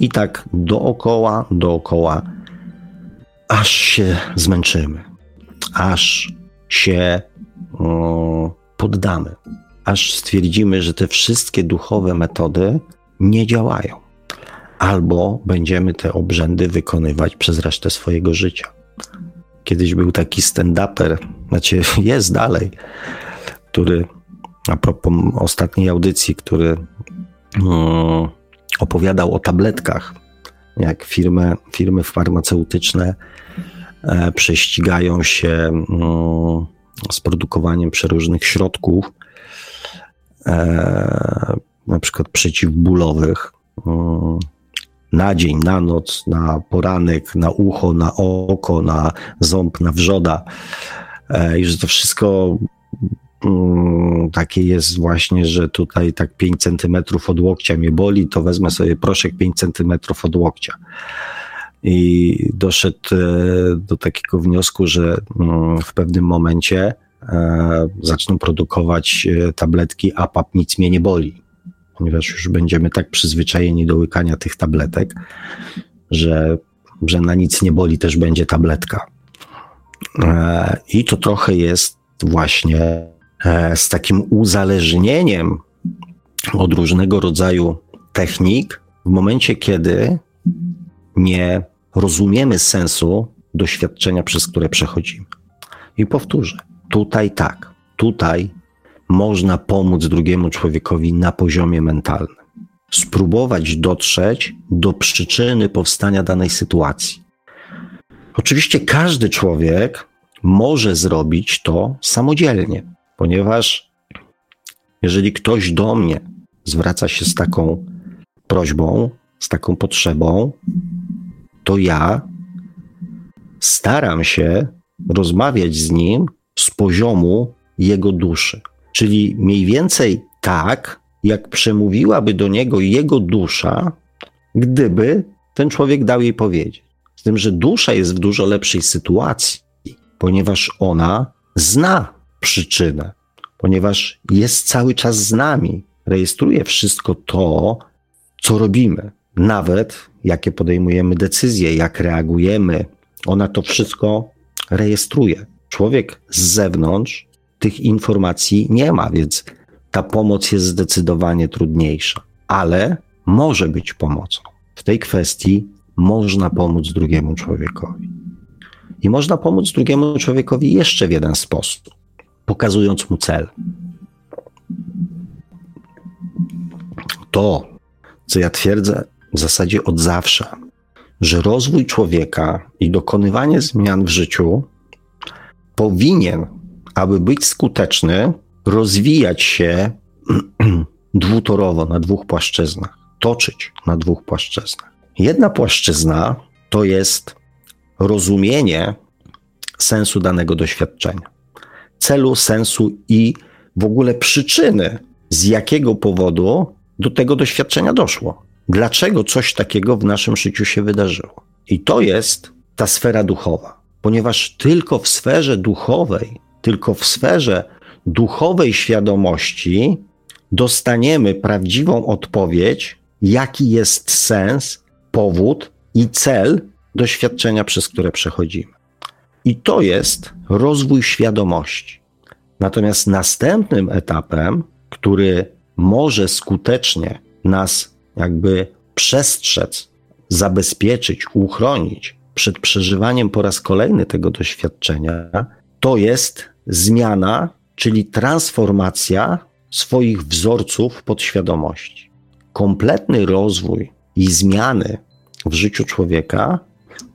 I tak dookoła, dookoła, aż się zmęczymy, aż się poddamy, aż stwierdzimy, że te wszystkie duchowe metody nie działają, albo będziemy te obrzędy wykonywać przez resztę swojego życia. Kiedyś był taki stand-uper, znaczy jest dalej, który a propos ostatniej audycji, który um, opowiadał o tabletkach, jak firmy, firmy farmaceutyczne e, prześcigają się um, z produkowaniem przeróżnych środków, e, na przykład przeciwbólowych, um, na dzień, na noc, na poranek, na ucho, na oko, na ząb, na wrzoda. E, I że to wszystko Mm, takie jest właśnie, że tutaj tak 5 centymetrów od łokcia mnie boli, to wezmę sobie proszek 5 centymetrów od łokcia. I doszedł e, do takiego wniosku, że mm, w pewnym momencie e, zaczną produkować tabletki, a pap nic mnie nie boli. Ponieważ już będziemy tak przyzwyczajeni do łykania tych tabletek, że, że na nic nie boli też będzie tabletka. I to trochę jest właśnie E, z takim uzależnieniem od różnego rodzaju technik, w momencie, kiedy nie rozumiemy sensu doświadczenia, przez które przechodzimy. I powtórzę, tutaj tak, tutaj można pomóc drugiemu człowiekowi na poziomie mentalnym. Spróbować dotrzeć do przyczyny powstania danej sytuacji. Oczywiście każdy człowiek może zrobić to samodzielnie ponieważ jeżeli ktoś do mnie zwraca się z taką prośbą, z taką potrzebą, to ja staram się rozmawiać z nim z poziomu jego duszy. Czyli mniej więcej tak, jak przemówiłaby do niego jego dusza, gdyby ten człowiek dał jej powiedzieć. Z tym, że dusza jest w dużo lepszej sytuacji, ponieważ ona zna przyczynę, ponieważ jest cały czas z nami, rejestruje wszystko to, co robimy, nawet jakie podejmujemy decyzje, jak reagujemy. Ona to wszystko rejestruje. Człowiek z zewnątrz tych informacji nie ma, więc ta pomoc jest zdecydowanie trudniejsza, ale może być pomocą. W tej kwestii można pomóc drugiemu człowiekowi. I można pomóc drugiemu człowiekowi jeszcze w jeden sposób pokazując mu cel. To, co ja twierdzę w zasadzie od zawsze, że rozwój człowieka i dokonywanie zmian w życiu powinien, aby być skuteczny, rozwijać się dwutorowo na dwóch płaszczyznach, toczyć na dwóch płaszczyznach. Jedna płaszczyzna to jest rozumienie sensu danego doświadczenia celu, sensu i w ogóle przyczyny, z jakiego powodu do tego doświadczenia doszło. Dlaczego coś takiego w naszym życiu się wydarzyło? I to jest ta sfera duchowa, ponieważ tylko w sferze duchowej, tylko w sferze duchowej świadomości dostaniemy prawdziwą odpowiedź, jaki jest sens powód i cel doświadczenia, przez które przechodzimy. I to jest rozwój świadomości. Natomiast następnym etapem, który może skutecznie nas jakby przestrzec, zabezpieczyć, uchronić przed przeżywaniem po raz kolejny tego doświadczenia, to jest zmiana, czyli transformacja swoich wzorców podświadomości. Kompletny rozwój i zmiany w życiu człowieka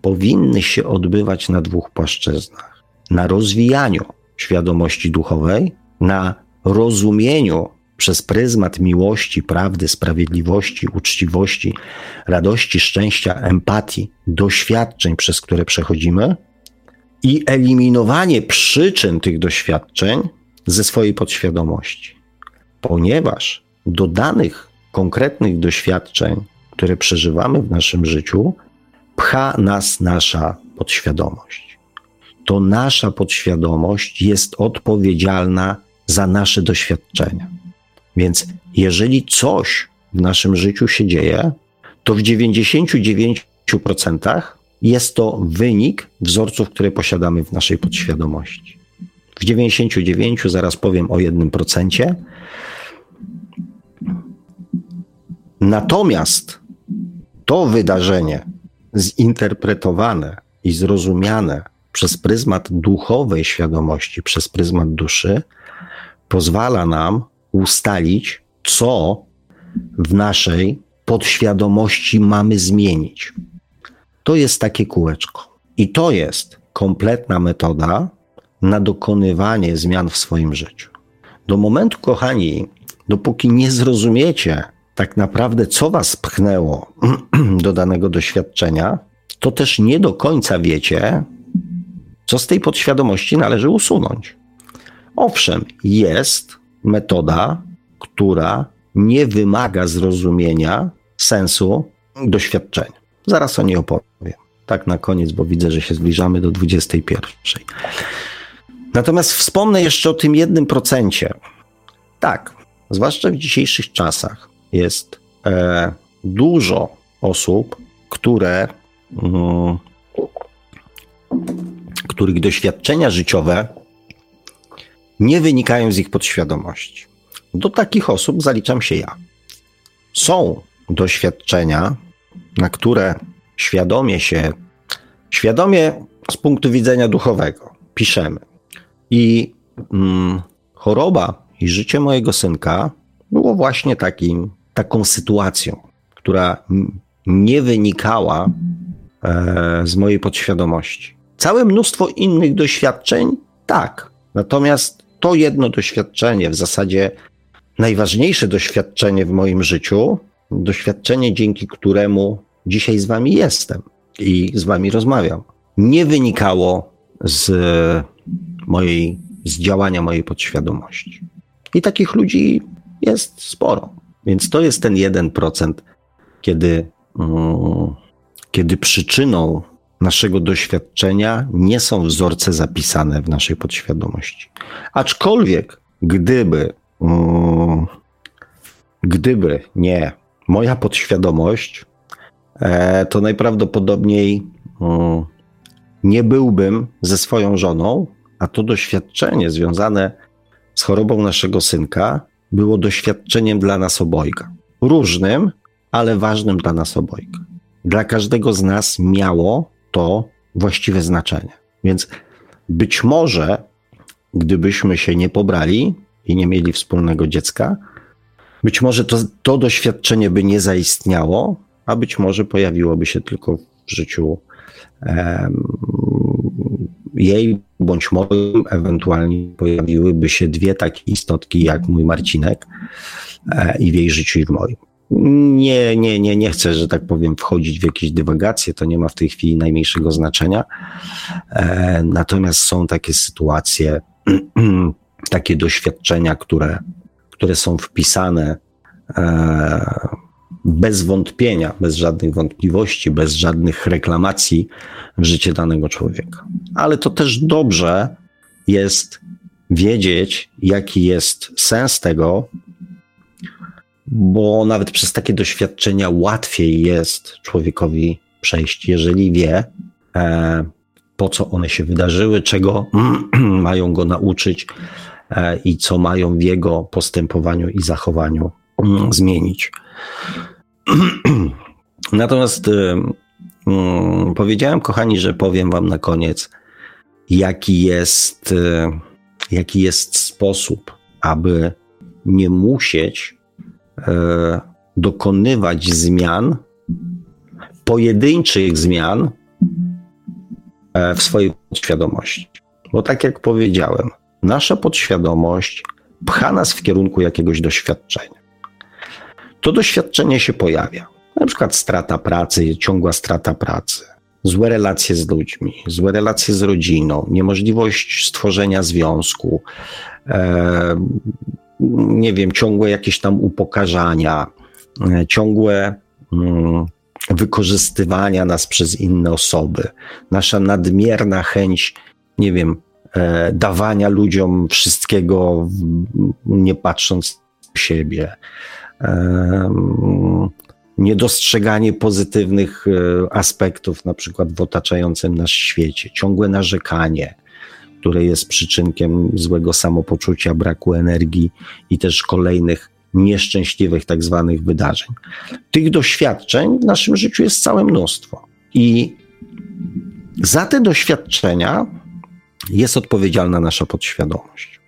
powinny się odbywać na dwóch płaszczyznach: na rozwijaniu świadomości duchowej, na rozumieniu przez pryzmat miłości, prawdy, sprawiedliwości, uczciwości, radości, szczęścia, empatii, doświadczeń, przez które przechodzimy i eliminowanie przyczyn tych doświadczeń ze swojej podświadomości. Ponieważ do danych konkretnych doświadczeń, które przeżywamy w naszym życiu, pcha nas nasza podświadomość. To nasza podświadomość jest odpowiedzialna za nasze doświadczenia. Więc jeżeli coś w naszym życiu się dzieje, to w 99% jest to wynik wzorców, które posiadamy w naszej podświadomości. W 99 zaraz powiem o 1%. Natomiast to wydarzenie zinterpretowane i zrozumiane przez pryzmat duchowej świadomości, przez pryzmat duszy, pozwala nam ustalić, co w naszej podświadomości mamy zmienić. To jest takie kółeczko. I to jest kompletna metoda na dokonywanie zmian w swoim życiu. Do momentu, kochani, dopóki nie zrozumiecie tak naprawdę, co was pchnęło do danego doświadczenia, to też nie do końca wiecie, co z tej podświadomości należy usunąć. Owszem, jest metoda, która nie wymaga zrozumienia sensu doświadczenia. Zaraz o niej opowiem. Tak na koniec, bo widzę, że się zbliżamy do 21. Natomiast wspomnę jeszcze o tym jednym procencie. Tak, zwłaszcza w dzisiejszych czasach jest e, dużo osób, które, mm, których doświadczenia życiowe nie wynikają z ich podświadomości. Do takich osób zaliczam się ja. Są doświadczenia, na które świadomie się, świadomie z punktu widzenia duchowego piszemy. I mm, choroba i życie mojego synka było właśnie takim, taką sytuacją, która nie wynikała e, z mojej podświadomości. Całe mnóstwo innych doświadczeń, tak. Natomiast to jedno doświadczenie, w zasadzie najważniejsze doświadczenie w moim życiu, doświadczenie, dzięki któremu dzisiaj z Wami jestem i z Wami rozmawiam, nie wynikało z mojej, z działania mojej podświadomości. I takich ludzi jest sporo. Więc to jest ten 1%, kiedy, mm, kiedy przyczyną naszego doświadczenia nie są wzorce zapisane w naszej podświadomości. Aczkolwiek, gdyby, mm, gdyby nie moja podświadomość, e, to najprawdopodobniej mm, nie byłbym ze swoją żoną, a to doświadczenie związane z chorobą naszego synka było doświadczeniem dla nas obojga. Różnym, ale ważnym dla nas obojga. Dla każdego z nas miało to właściwe znaczenie. Więc być może, gdybyśmy się nie pobrali i nie mieli wspólnego dziecka, być może to, to doświadczenie by nie zaistniało, a być może pojawiłoby się tylko w życiu jej bądź moim, ewentualnie pojawiłyby się dwie takie istotki jak mój Marcinek e, i w jej życiu i w moim. Nie, nie, nie, nie chcę, że tak powiem, wchodzić w jakieś dywagacje, to nie ma w tej chwili najmniejszego znaczenia. E, natomiast są takie sytuacje, takie doświadczenia, które, które są wpisane e, bez wątpienia, bez żadnych wątpliwości, bez żadnych reklamacji w życie danego człowieka. Ale to też dobrze jest wiedzieć, jaki jest sens tego, bo nawet przez takie doświadczenia łatwiej jest człowiekowi przejść, jeżeli wie, e, po co one się wydarzyły, czego mają go nauczyć i co mają w jego postępowaniu i zachowaniu mm, zmienić. Natomiast e, mm, powiedziałem, kochani, że powiem Wam na koniec, jaki jest, e, jaki jest sposób, aby nie musieć dokonywać zmian, pojedynczych zmian w swojej podświadomości. Bo tak jak powiedziałem, nasza podświadomość pcha nas w kierunku jakiegoś doświadczenia. To doświadczenie się pojawia. Na przykład strata pracy, ciągła strata pracy, złe relacje z ludźmi, złe relacje z rodziną, niemożliwość stworzenia związku, e, nie wiem, ciągłe jakieś tam upokarzania, e, ciągłe mm, wykorzystywania nas przez inne osoby, nasza nadmierna chęć, nie wiem, dawania ludziom wszystkiego, nie patrząc na siebie, e, niedostrzeganie pozytywnych e, aspektów, na przykład w otaczającym nas świecie, ciągłe narzekanie, które jest przyczynkiem złego samopoczucia, braku energii i też kolejnych nieszczęśliwych tak zwanych wydarzeń. Tych doświadczeń w naszym życiu jest całe mnóstwo. I za te doświadczenia jest odpowiedzialna nasza podświadomość.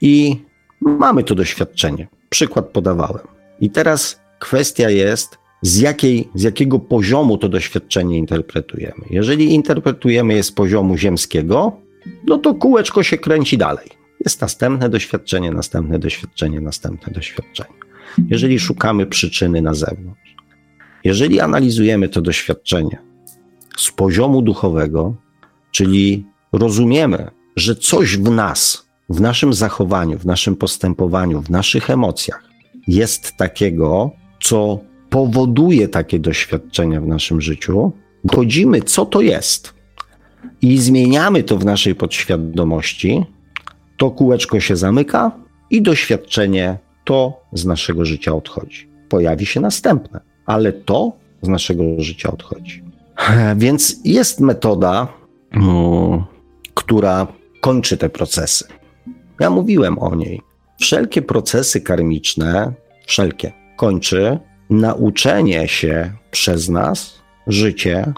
I mamy to doświadczenie. Przykład podawałem. I teraz kwestia jest, z, jakiej, z jakiego poziomu to doświadczenie interpretujemy. Jeżeli interpretujemy je z poziomu ziemskiego, no to kółeczko się kręci dalej. Jest następne doświadczenie, następne doświadczenie, następne doświadczenie. Jeżeli szukamy przyczyny na zewnątrz, jeżeli analizujemy to doświadczenie z poziomu duchowego, czyli rozumiemy, że coś w nas, w naszym zachowaniu, w naszym postępowaniu, w naszych emocjach jest takiego, co powoduje takie doświadczenia w naszym życiu, godzimy, co to jest i zmieniamy to w naszej podświadomości, to kółeczko się zamyka i doświadczenie to z naszego życia odchodzi. Pojawi się następne, ale to z naszego życia odchodzi. Więc jest metoda, mm, która kończy te procesy. Ja mówiłem o niej. Wszelkie procesy karmiczne, wszelkie, kończy nauczenie się przez nas życie,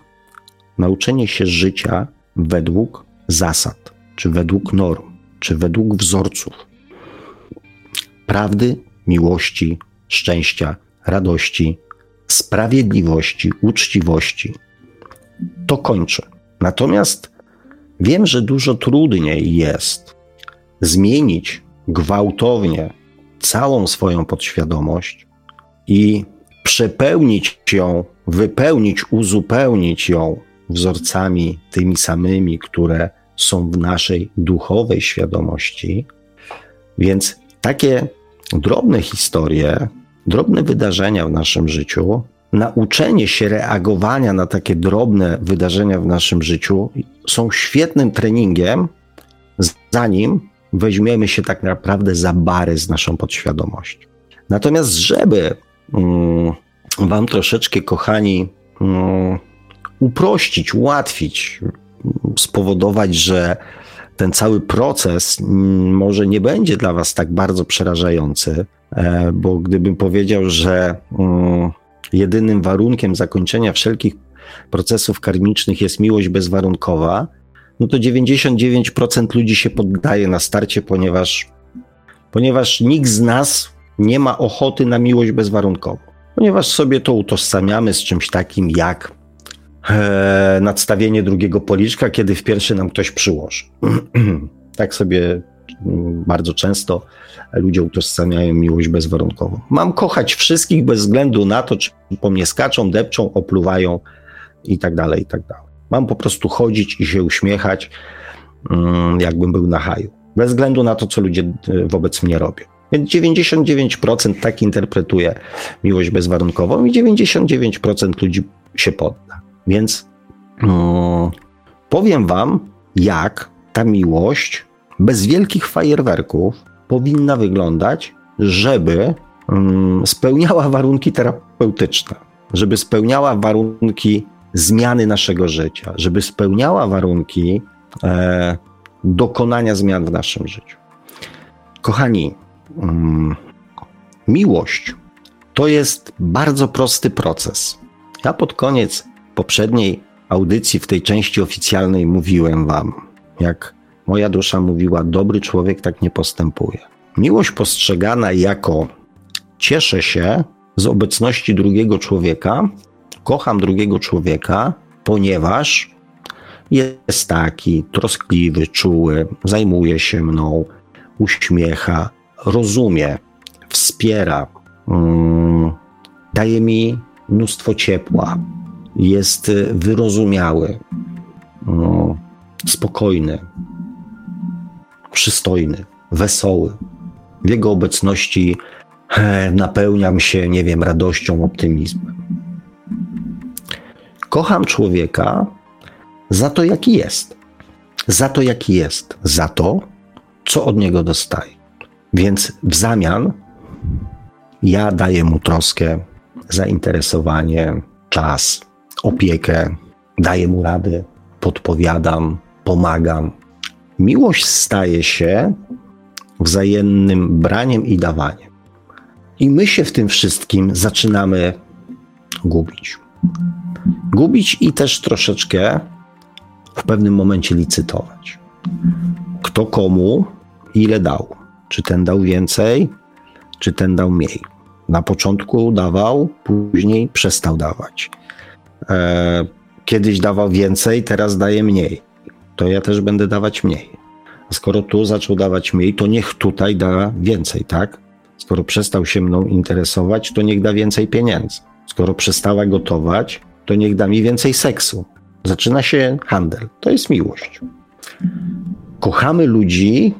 nauczenie się życia według zasad czy według norm czy według wzorców prawdy, miłości, szczęścia, radości, sprawiedliwości, uczciwości. To kończy. Natomiast wiem, że dużo trudniej jest zmienić gwałtownie całą swoją podświadomość i przepełnić ją, wypełnić, uzupełnić ją wzorcami tymi samymi, które są w naszej duchowej świadomości. Więc takie drobne historie, drobne wydarzenia w naszym życiu, nauczenie się reagowania na takie drobne wydarzenia w naszym życiu są świetnym treningiem, zanim weźmiemy się tak naprawdę za bary z naszą podświadomością. Natomiast, żeby um, Wam troszeczkę, kochani, um, uprościć, ułatwić, spowodować, że ten cały proces może nie będzie dla Was tak bardzo przerażający, e, bo gdybym powiedział, że mm, jedynym warunkiem zakończenia wszelkich procesów karmicznych jest miłość bezwarunkowa, no to 99% ludzi się poddaje na starcie, ponieważ, ponieważ nikt z nas nie ma ochoty na miłość bezwarunkową. Ponieważ sobie to utożsamiamy z czymś takim jak e, nadstawienie drugiego policzka, kiedy w pierwszy nam ktoś przyłoży. tak sobie mm, bardzo często ludzie utożsamiają miłość bezwarunkową. Mam kochać wszystkich bez względu na to, czy po mnie skaczą, depczą, opluwają i tak dalej, i tak dalej. Mam po prostu chodzić i się uśmiechać, mm, jakbym był na haju. Bez względu na to, co ludzie e, wobec mnie robią. Więc 99% tak interpretuje miłość bezwarunkową i 99% ludzi się podda. Więc powiem Wam, jak ta miłość bez wielkich fajerwerków powinna wyglądać, żeby um, spełniała warunki terapeutyczne, żeby spełniała warunki zmiany naszego życia, żeby spełniała warunki e, dokonania zmian w naszym życiu. Kochani, um, miłość to jest bardzo prosty proces. Ja pod koniec poprzedniej audycji, w tej części oficjalnej, mówiłem Wam, jak moja dusza mówiła: Dobry człowiek tak nie postępuje. Miłość postrzegana jako cieszę się z obecności drugiego człowieka, kocham drugiego człowieka, ponieważ jest taki troskliwy, czuły, zajmuje się mną, uśmiecha, rozumie, wspiera, um, daje mi mnóstwo ciepła, jest wyrozumiały, um, spokojny, przystojny, wesoły. W jego obecności napełniam się, nie wiem, radością, optymizmem. Kocham człowieka za to, jaki jest. Za to, jaki jest. Za to, co od niego dostaję. Więc w zamian ja daję mu troskę, zainteresowanie, czas, opiekę, daję mu rady, podpowiadam, pomagam. Miłość staje się wzajemnym braniem i dawaniem. I my się w tym wszystkim zaczynamy gubić. Gubić i też troszeczkę w pewnym momencie licytować. Kto komu ile dał? Czy ten dał więcej, czy ten dał mniej? Na początku dawał, później przestał dawać. E, kiedyś dawał więcej, teraz daje mniej. To ja też będę dawać mniej. A skoro tu zaczął dawać mniej, to niech tutaj da więcej, tak? Skoro przestał się mną interesować, to niech da więcej pieniędzy. Skoro przestała gotować, to niech da mi więcej seksu. Zaczyna się handel. To jest miłość. Kochamy ludzi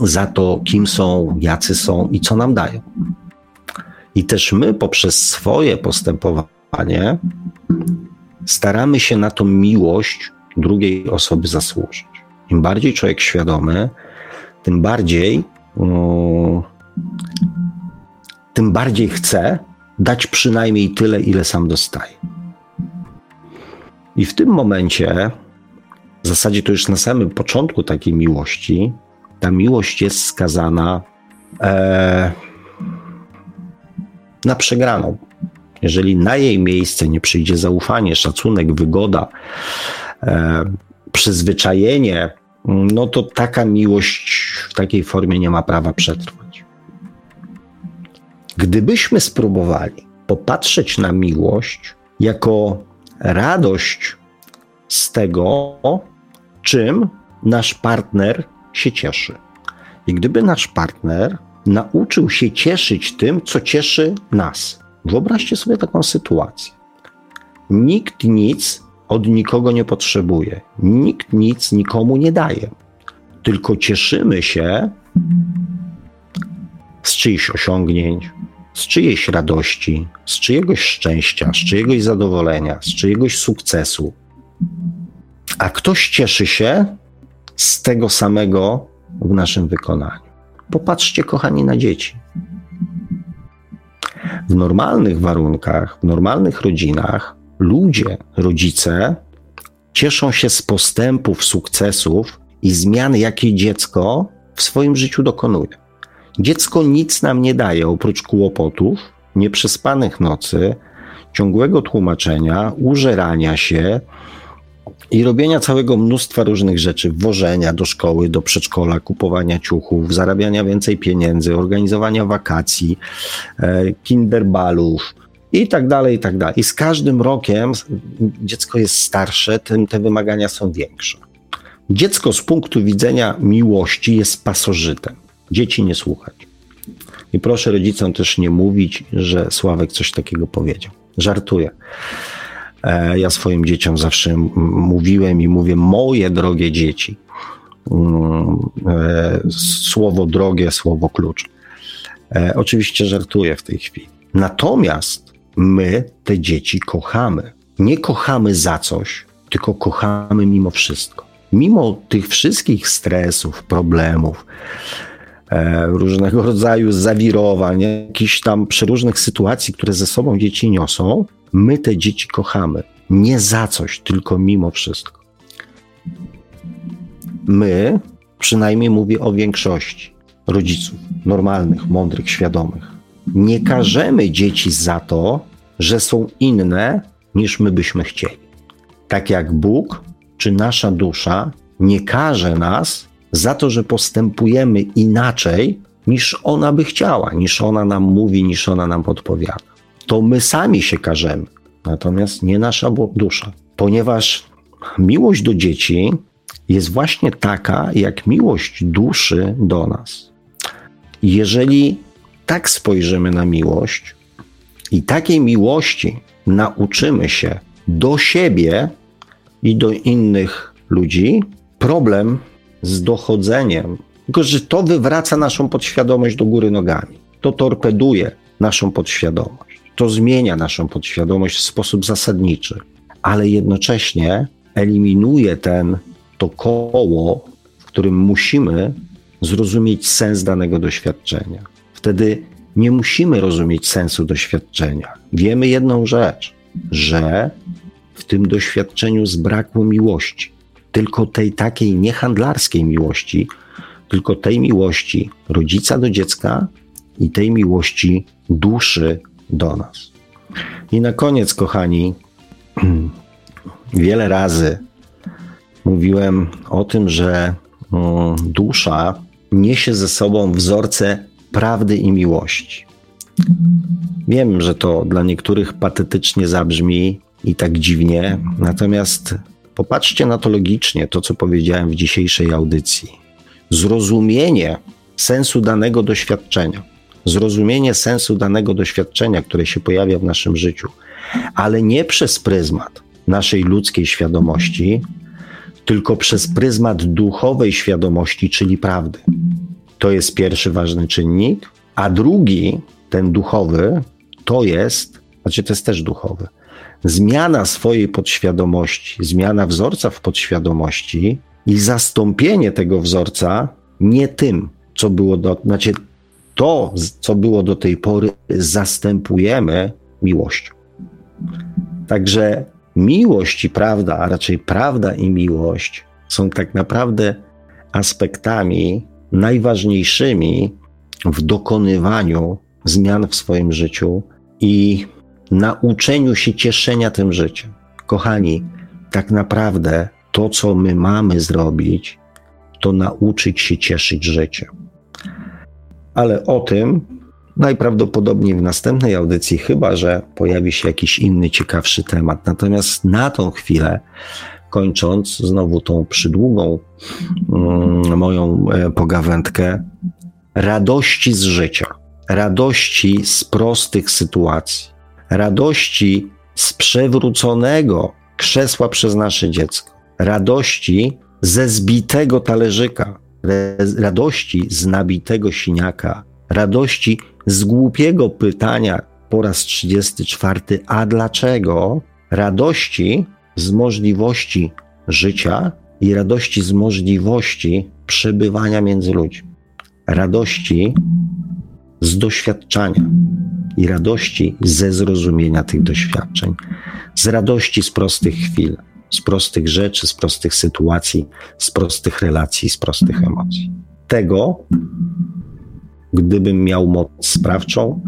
za to, kim są, jacy są i co nam dają. I też my poprzez swoje postępowanie staramy się na tą miłość drugiej osoby zasłużyć. Im bardziej człowiek świadomy, tym bardziej, um, tym bardziej chce dać przynajmniej tyle, ile sam dostaje. I w tym momencie, w zasadzie to już na samym początku takiej miłości, ta miłość jest skazana e, na przegraną. Jeżeli na jej miejsce nie przyjdzie zaufanie, szacunek, wygoda, przyzwyczajenie, no to taka miłość w takiej formie nie ma prawa przetrwać. Gdybyśmy spróbowali popatrzeć na miłość jako radość z tego, czym nasz partner się cieszy. I gdyby nasz partner nauczył się cieszyć tym, co cieszy nas. Wyobraźcie sobie taką sytuację. Nikt nic od nikogo nie potrzebuje, nikt nic nikomu nie daje, tylko cieszymy się z czyichś osiągnięć, z czyjejś radości, z czyjegoś szczęścia, z czyjegoś zadowolenia, z czyjegoś sukcesu. A ktoś cieszy się z tego samego w naszym wykonaniu. Popatrzcie, kochani, na dzieci. W normalnych warunkach, w normalnych rodzinach ludzie, rodzice cieszą się z postępów, sukcesów i zmian, jakie dziecko w swoim życiu dokonuje. Dziecko nic nam nie daje oprócz kłopotów, nieprzespanych nocy, ciągłego tłumaczenia, użerania się, i robienia całego mnóstwa różnych rzeczy, wożenia do szkoły, do przedszkola, kupowania ciuchów, zarabiania więcej pieniędzy, organizowania wakacji, e, kinderbalów i tak dalej, i tak dalej. I z każdym rokiem dziecko jest starsze, tym te wymagania są większe. Dziecko z punktu widzenia miłości jest pasożytem. Dzieci nie słuchać. I proszę rodzicom też nie mówić, że Sławek coś takiego powiedział. Żartuję. E, ja swoim dzieciom zawsze mówiłem i mówię, moje drogie dzieci. Mm, e, słowo drogie, słowo klucz. E, oczywiście żartuję w tej chwili. Natomiast my te dzieci kochamy. Nie kochamy za coś, tylko kochamy mimo wszystko. Mimo tych wszystkich stresów, problemów, e, różnego rodzaju zawirowań, jakichś tam przeróżnych sytuacji, które ze sobą dzieci niosą, my te dzieci kochamy. Nie za coś, tylko mimo wszystko. My, przynajmniej mówię o większości rodziców, normalnych, mądrych, świadomych, nie karzemy dzieci za to, że są inne niż my byśmy chcieli. Tak jak Bóg czy nasza dusza nie karze nas za to, że postępujemy inaczej niż ona by chciała, niż ona nam mówi, niż ona nam podpowiada. To my sami się karzemy, natomiast nie nasza dusza, ponieważ miłość do dzieci jest właśnie taka, jak miłość duszy do nas. Jeżeli tak spojrzymy na miłość i takiej miłości nauczymy się do siebie i do innych ludzi, problem z dochodzeniem, tylko że to wywraca naszą podświadomość do góry nogami. To torpeduje naszą podświadomość. To zmienia naszą podświadomość w sposób zasadniczy, ale jednocześnie eliminuje ten, to koło, w którym musimy zrozumieć sens danego doświadczenia. Wtedy nie musimy rozumieć sensu doświadczenia. Wiemy jedną rzecz, że w tym doświadczeniu zbrakło miłości. Tylko tej takiej niehandlarskiej miłości, tylko tej miłości rodzica do dziecka i tej miłości duszy do nas. I na koniec, kochani, wiele razy mówiłem o tym, że mm, dusza niesie ze sobą wzorce prawdy i miłości. Wiem, że to dla niektórych patetycznie zabrzmi i tak dziwnie, natomiast popatrzcie na to logicznie, to co powiedziałem w dzisiejszej audycji. Zrozumienie sensu danego doświadczenia, zrozumienie sensu danego doświadczenia, które się pojawia w naszym życiu, ale nie przez pryzmat naszej ludzkiej świadomości, tylko przez pryzmat duchowej świadomości, czyli prawdy. To jest pierwszy ważny czynnik, a drugi, ten duchowy, to jest, znaczy to jest też duchowy, zmiana swojej podświadomości, zmiana wzorca w podświadomości i zastąpienie tego wzorca nie tym, co było do, znaczy to, co było do tej pory, zastępujemy miłością. Także miłość i prawda, a raczej prawda i miłość są tak naprawdę aspektami najważniejszymi w dokonywaniu zmian w swoim życiu i nauczeniu się cieszenia tym życiem. Kochani, tak naprawdę to, co my mamy zrobić, to nauczyć się cieszyć życiem. Ale o tym najprawdopodobniej w następnej audycji, chyba że pojawi się jakiś inny, ciekawszy temat. Natomiast na tą chwilę, kończąc znowu tą przydługą mm, moją e, pogawędkę, radości z życia, radości z prostych sytuacji, radości z przewróconego krzesła przez nasze dziecko, radości ze zbitego talerzyka, radości z nabitego siniaka, radości z głupiego pytania po raz 34, a dlaczego? Radości z możliwości życia i radości z możliwości przebywania między ludźmi. Radości z doświadczania i radości ze zrozumienia tych doświadczeń, z radości z prostych chwil, z prostych rzeczy, z prostych sytuacji, z prostych relacji, z prostych emocji. Tego, gdybym miał moc sprawczą,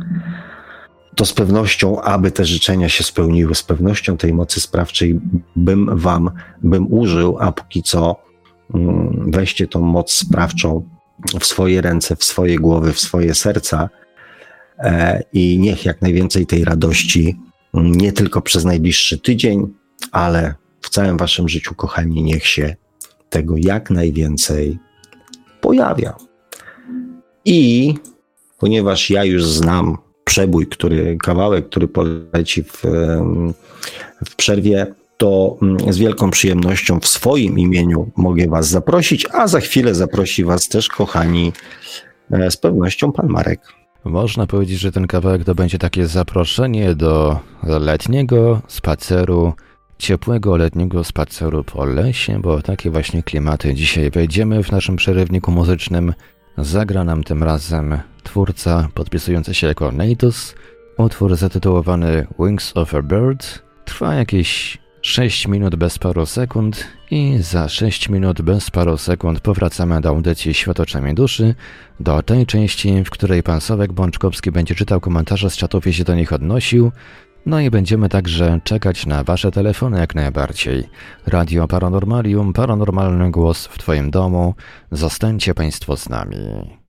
to z pewnością, aby te życzenia się spełniły, z pewnością tej mocy sprawczej bym wam, bym użył, a póki co mm, weźcie tą moc sprawczą w swoje ręce, w swoje głowy, w swoje serca e, i niech jak najwięcej tej radości mm, nie tylko przez najbliższy tydzień, ale w całym waszym życiu, kochani, niech się tego jak najwięcej pojawia. I ponieważ ja już znam przebój, który, kawałek, który poleci w, w przerwie, to mm, z wielką przyjemnością w swoim imieniu mogę Was zaprosić, a za chwilę zaprosi Was też, kochani, e, z pewnością Pan Marek. Można powiedzieć, że ten kawałek to będzie takie zaproszenie do letniego spaceru, ciepłego letniego spaceru po lesie, bo takie właśnie klimaty dzisiaj wejdziemy w naszym przerywniku muzycznym zagra nam tym razem twórca podpisujący się jako Natus. Utwór zatytułowany Wings of a Bird trwa jakieś 6 minut bez paru sekund i za 6 minut bez paru sekund powracamy do audycji Światoczami Duszy, do tej części, w której pan Sławek Bączkowski będzie czytał komentarze z czatów i się do nich odnosił, no i będziemy także czekać na Wasze telefony jak najbardziej. Radio Paranormalium, paranormalny głos w Twoim domu. Zostańcie Państwo z nami.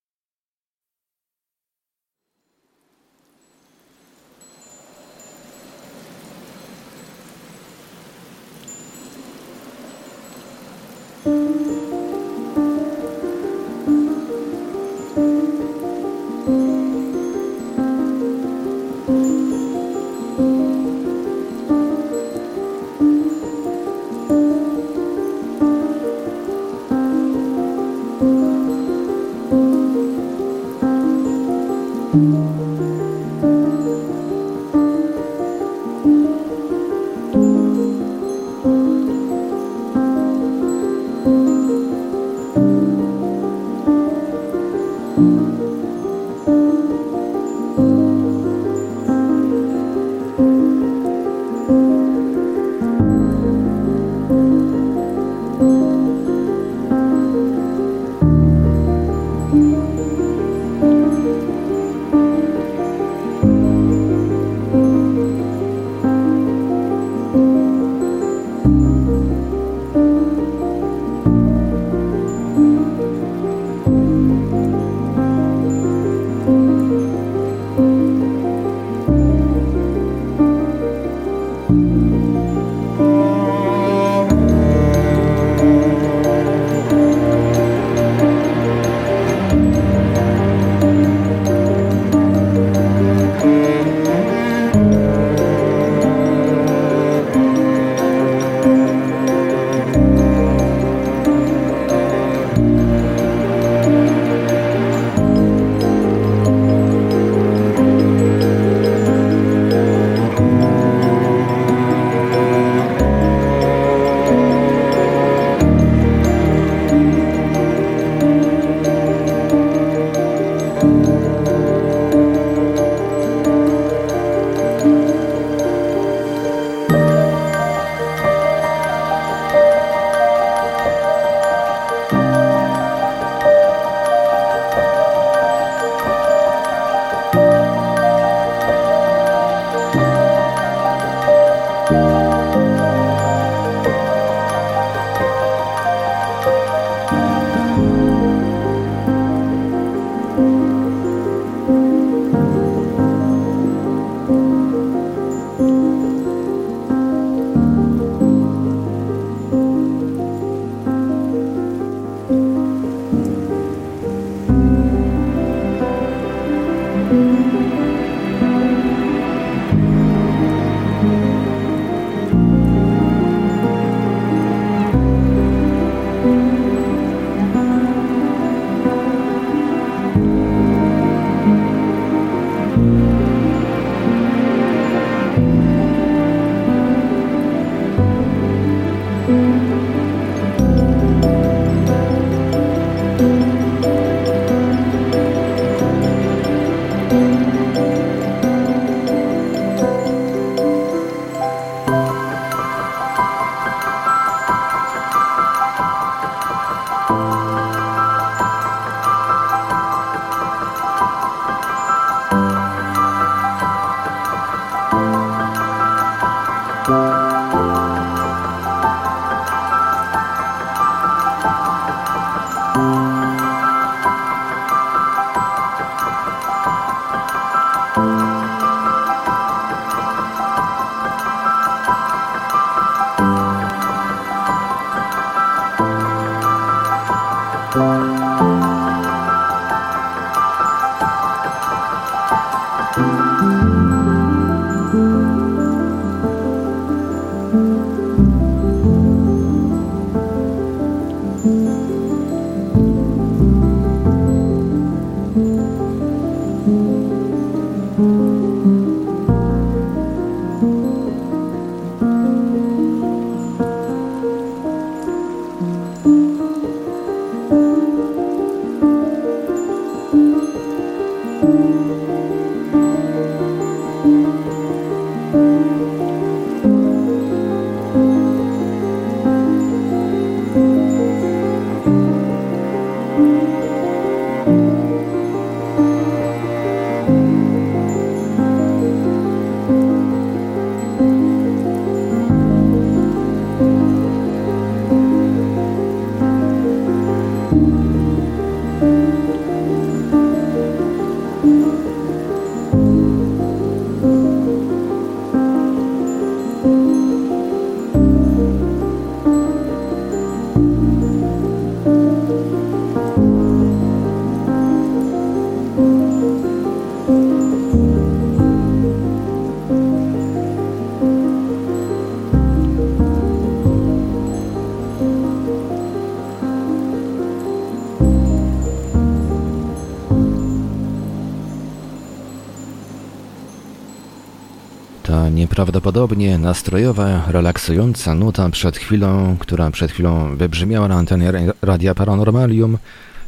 Nieprawdopodobnie nastrojowa, relaksująca nuta przed chwilą, która przed chwilą wybrzmiała na antenie Radia Paranormalium,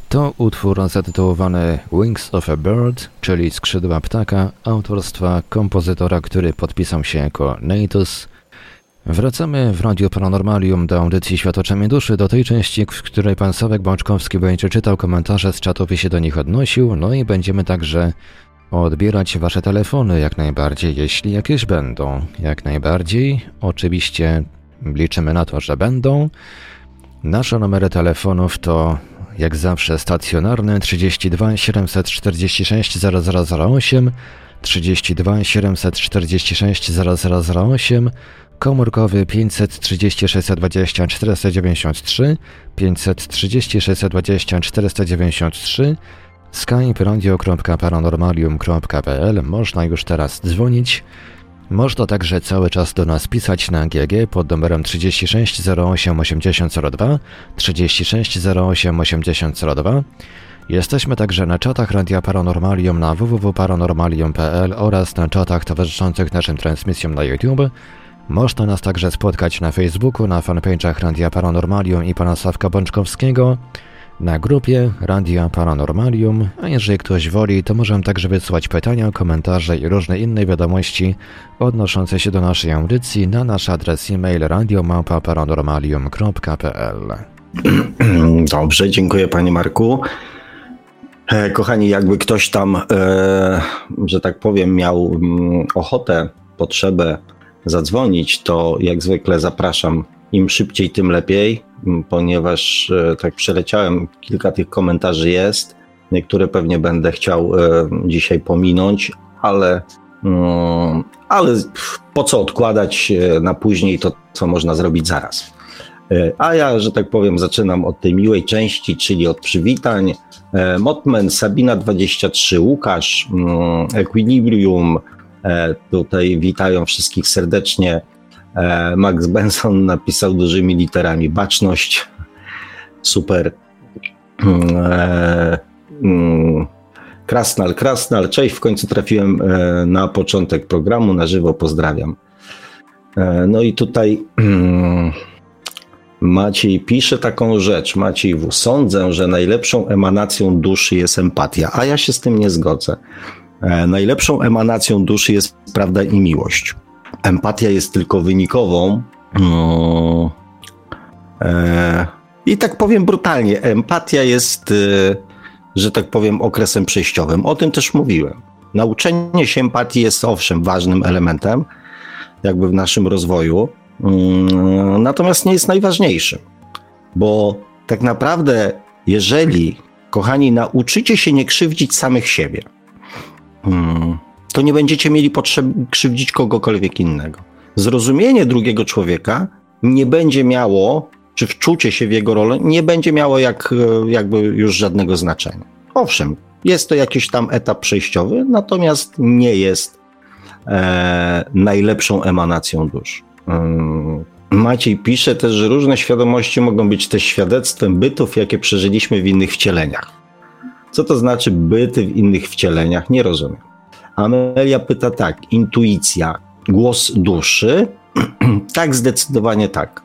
to utwór zatytułowany Wings of a Bird, czyli Skrzydła Ptaka, autorstwa kompozytora, który podpisał się jako Natus. Wracamy w Radio Paranormalium do audycji Światoczemi Duszy, do tej części, w której pan Sławek Bączkowski będzie czytał komentarze z czatów i się do nich odnosił, no i będziemy także odbierać Wasze telefony jak najbardziej, jeśli jakieś będą. Jak najbardziej. Oczywiście liczymy na to, że będą. Nasze numery telefonów to jak zawsze stacjonarne 32 746 0008, 32 746 0008, komórkowy 536 20 493, 536 20 493, skype można już teraz dzwonić. Można także cały czas do nas pisać na GG pod numerem 36 08 8002 36 08 8002. Jesteśmy także na czatach Radia Paranormalium na www.paranormalium.pl oraz na czatach towarzyszących naszym transmisjom na YouTube. Można nas także spotkać na Facebooku, na fanpage'ach Radia Paranormalium i pana Sławka Bączkowskiego na grupie Radia Paranormalium, a jeżeli ktoś woli, to możemy także wysłać pytania, komentarze i różne inne wiadomości odnoszące się do naszej audycji na nasz adres e-mail radiomałpa-paranormalium.pl Dobrze, dziękuję Panie Marku. E, kochani, jakby ktoś tam, e, że tak powiem, miał mm, ochotę, potrzebę zadzwonić, to jak zwykle zapraszam. Im szybciej, tym lepiej ponieważ e, tak przeleciałem, kilka tych komentarzy jest. Niektóre pewnie będę chciał e, dzisiaj pominąć, ale, mm, ale po co odkładać e, na później to, co można zrobić zaraz. A ja, że tak powiem, zaczynam od tej miłej części, czyli od przywitań. Motman, Sabina23, Łukasz, mm, Equilibrium, tutaj witają wszystkich serdecznie. E, Max Benson napisał dużymi literami baczność. Super. E, mm, Krasnal, Krasnal, cześć, w końcu trafiłem e, na początek programu, na żywo pozdrawiam. No i tutaj Maciej pisze taką rzecz, Maciej W. Sądzę, że najlepszą emanacją duszy jest empatia, a ja się z tym nie zgodzę. Najlepszą emanacją duszy jest prawda i miłość empatia jest tylko wynikową. No, e, I tak powiem brutalnie, empatia jest, e, że tak powiem, okresem przejściowym. O tym też mówiłem. Nauczenie się empatii jest owszem ważnym elementem, jakby w naszym rozwoju, mm, natomiast nie jest najważniejszym, bo tak naprawdę, jeżeli, kochani, nauczycie się nie krzywdzić samych siebie, mm, to nie będziecie mieli potrzeby krzywdzić kogokolwiek innego. Zrozumienie drugiego człowieka nie będzie miało, czy wczucie się w jego rolę, nie będzie miało jak, jakby już żadnego znaczenia. Owszem, jest to jakiś tam etap przejściowy, natomiast nie jest e, najlepszą emanacją dusz. Hmm. Maciej pisze też, że różne świadomości mogą być też świadectwem bytów, jakie przeżyliśmy w innych wcieleniach. Co to znaczy byty w innych wcieleniach? Nie rozumiem. Amelia pyta tak, intuicja, głos duszy? tak, zdecydowanie tak.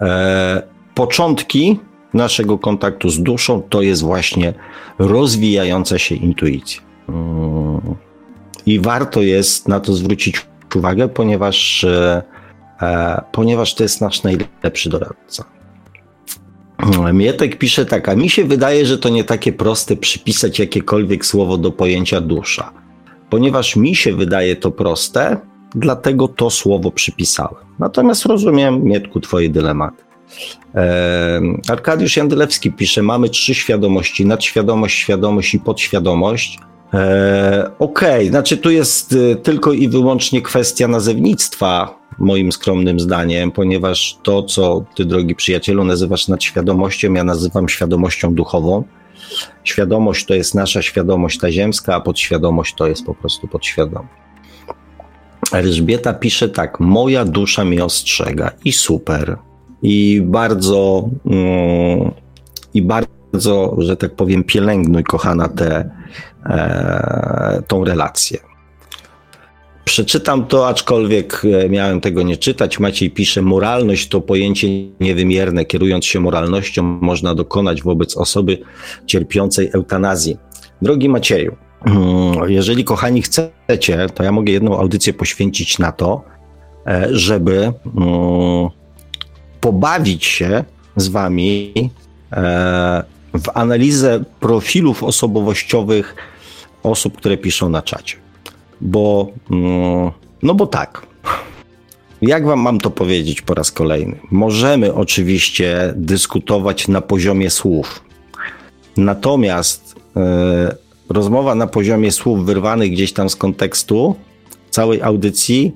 E, początki naszego kontaktu z duszą to jest właśnie rozwijająca się intuicja. Mm. I warto jest na to zwrócić uwagę, ponieważ, e, ponieważ to jest nasz najlepszy doradca. Mietek pisze tak, a mi się wydaje, że to nie takie proste przypisać jakiekolwiek słowo do pojęcia dusza. Ponieważ mi się wydaje to proste, dlatego to słowo przypisałem. Natomiast rozumiem, Mietku, twoje dylematy. Arkadiusz Jandylewski pisze, mamy trzy świadomości, nadświadomość, świadomość i podświadomość. E, okej, okay, znaczy tu jest y, tylko i wyłącznie kwestia nazewnictwa, moim skromnym zdaniem, ponieważ to, co ty, drogi przyjacielu, nazywasz nadświadomością, ja nazywam świadomością duchową. Świadomość to jest nasza świadomość ta ziemska, a podświadomość to jest po prostu podświadomość. Elżbieta pisze tak: Moja dusza mnie ostrzega i super. I bardzo, mm, i bardzo, że tak powiem, pielęgnuj, kochana, tę e, tą relację. Przeczytam to, aczkolwiek e, miałem tego nie czytać. Maciej pisze: Moralność to pojęcie niewymierne. Kierując się moralnością, można dokonać wobec osoby cierpiącej eutanazji. Drogi Macieju, jeżeli kochani chcecie, to ja mogę jedną audycję poświęcić na to, e, żeby mm, pobawić się z wami e, w analizę profilów osobowościowych osób, które piszą na czacie. Bo, mm, no bo tak. Jak wam mam to powiedzieć po raz kolejny? Możemy oczywiście dyskutować na poziomie słów. Natomiast e, rozmowa na poziomie słów wyrwanych gdzieś tam z kontekstu całej audycji,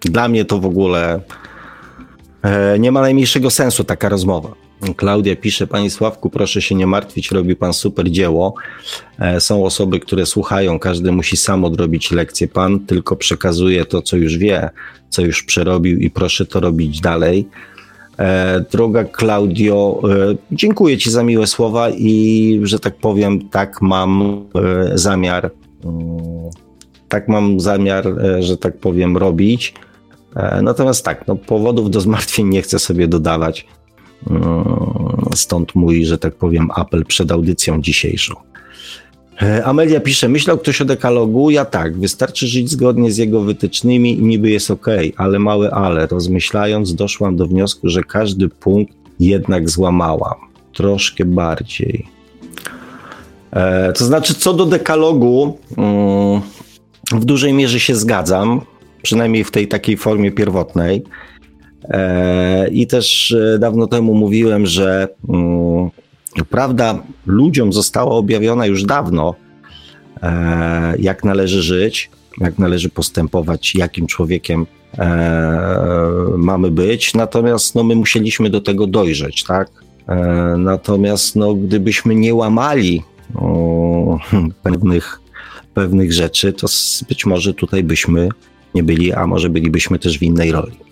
dla mnie to w ogóle e, nie ma najmniejszego sensu taka rozmowa. Klaudia pisze, Panie Sławku, proszę się nie martwić, robi Pan super dzieło. E, są osoby, które słuchają, każdy musi sam odrobić lekcję. Pan tylko przekazuje to, co już wie, co już przerobił i proszę to robić dalej. E, droga Klaudio, e, dziękuję Ci za miłe słowa i, że tak powiem, tak mam zamiar, mm, tak mam zamiar, że tak powiem, robić. Natomiast tak, no, powodów do zmartwień nie chcę sobie dodawać. E, stąd mój, że tak powiem, apel przed audycją dzisiejszą. E, Amelia pisze, myślał ktoś o dekalogu? Ja tak, wystarczy żyć zgodnie z jego wytycznymi i niby jest ok, ale małe ale. Rozmyślając, doszłam do wniosku, że każdy punkt jednak złamałam. Troszkę bardziej. E, to znaczy, co do dekalogu, mm, w dużej mierze się zgadzam, przynajmniej w tej takiej formie pierwotnej. E, I też e, dawno temu mówiłem, że mm, prawda ludziom została objawiona już dawno, e, jak należy żyć, jak należy postępować, jakim człowiekiem mamy być. Natomiast no, my musieliśmy do tego dojrzeć, tak? Natomiast no, gdybyśmy nie łamali o, pewnych, pewnych rzeczy, to być może tutaj byśmy nie byli, a może bylibyśmy też w innej roli.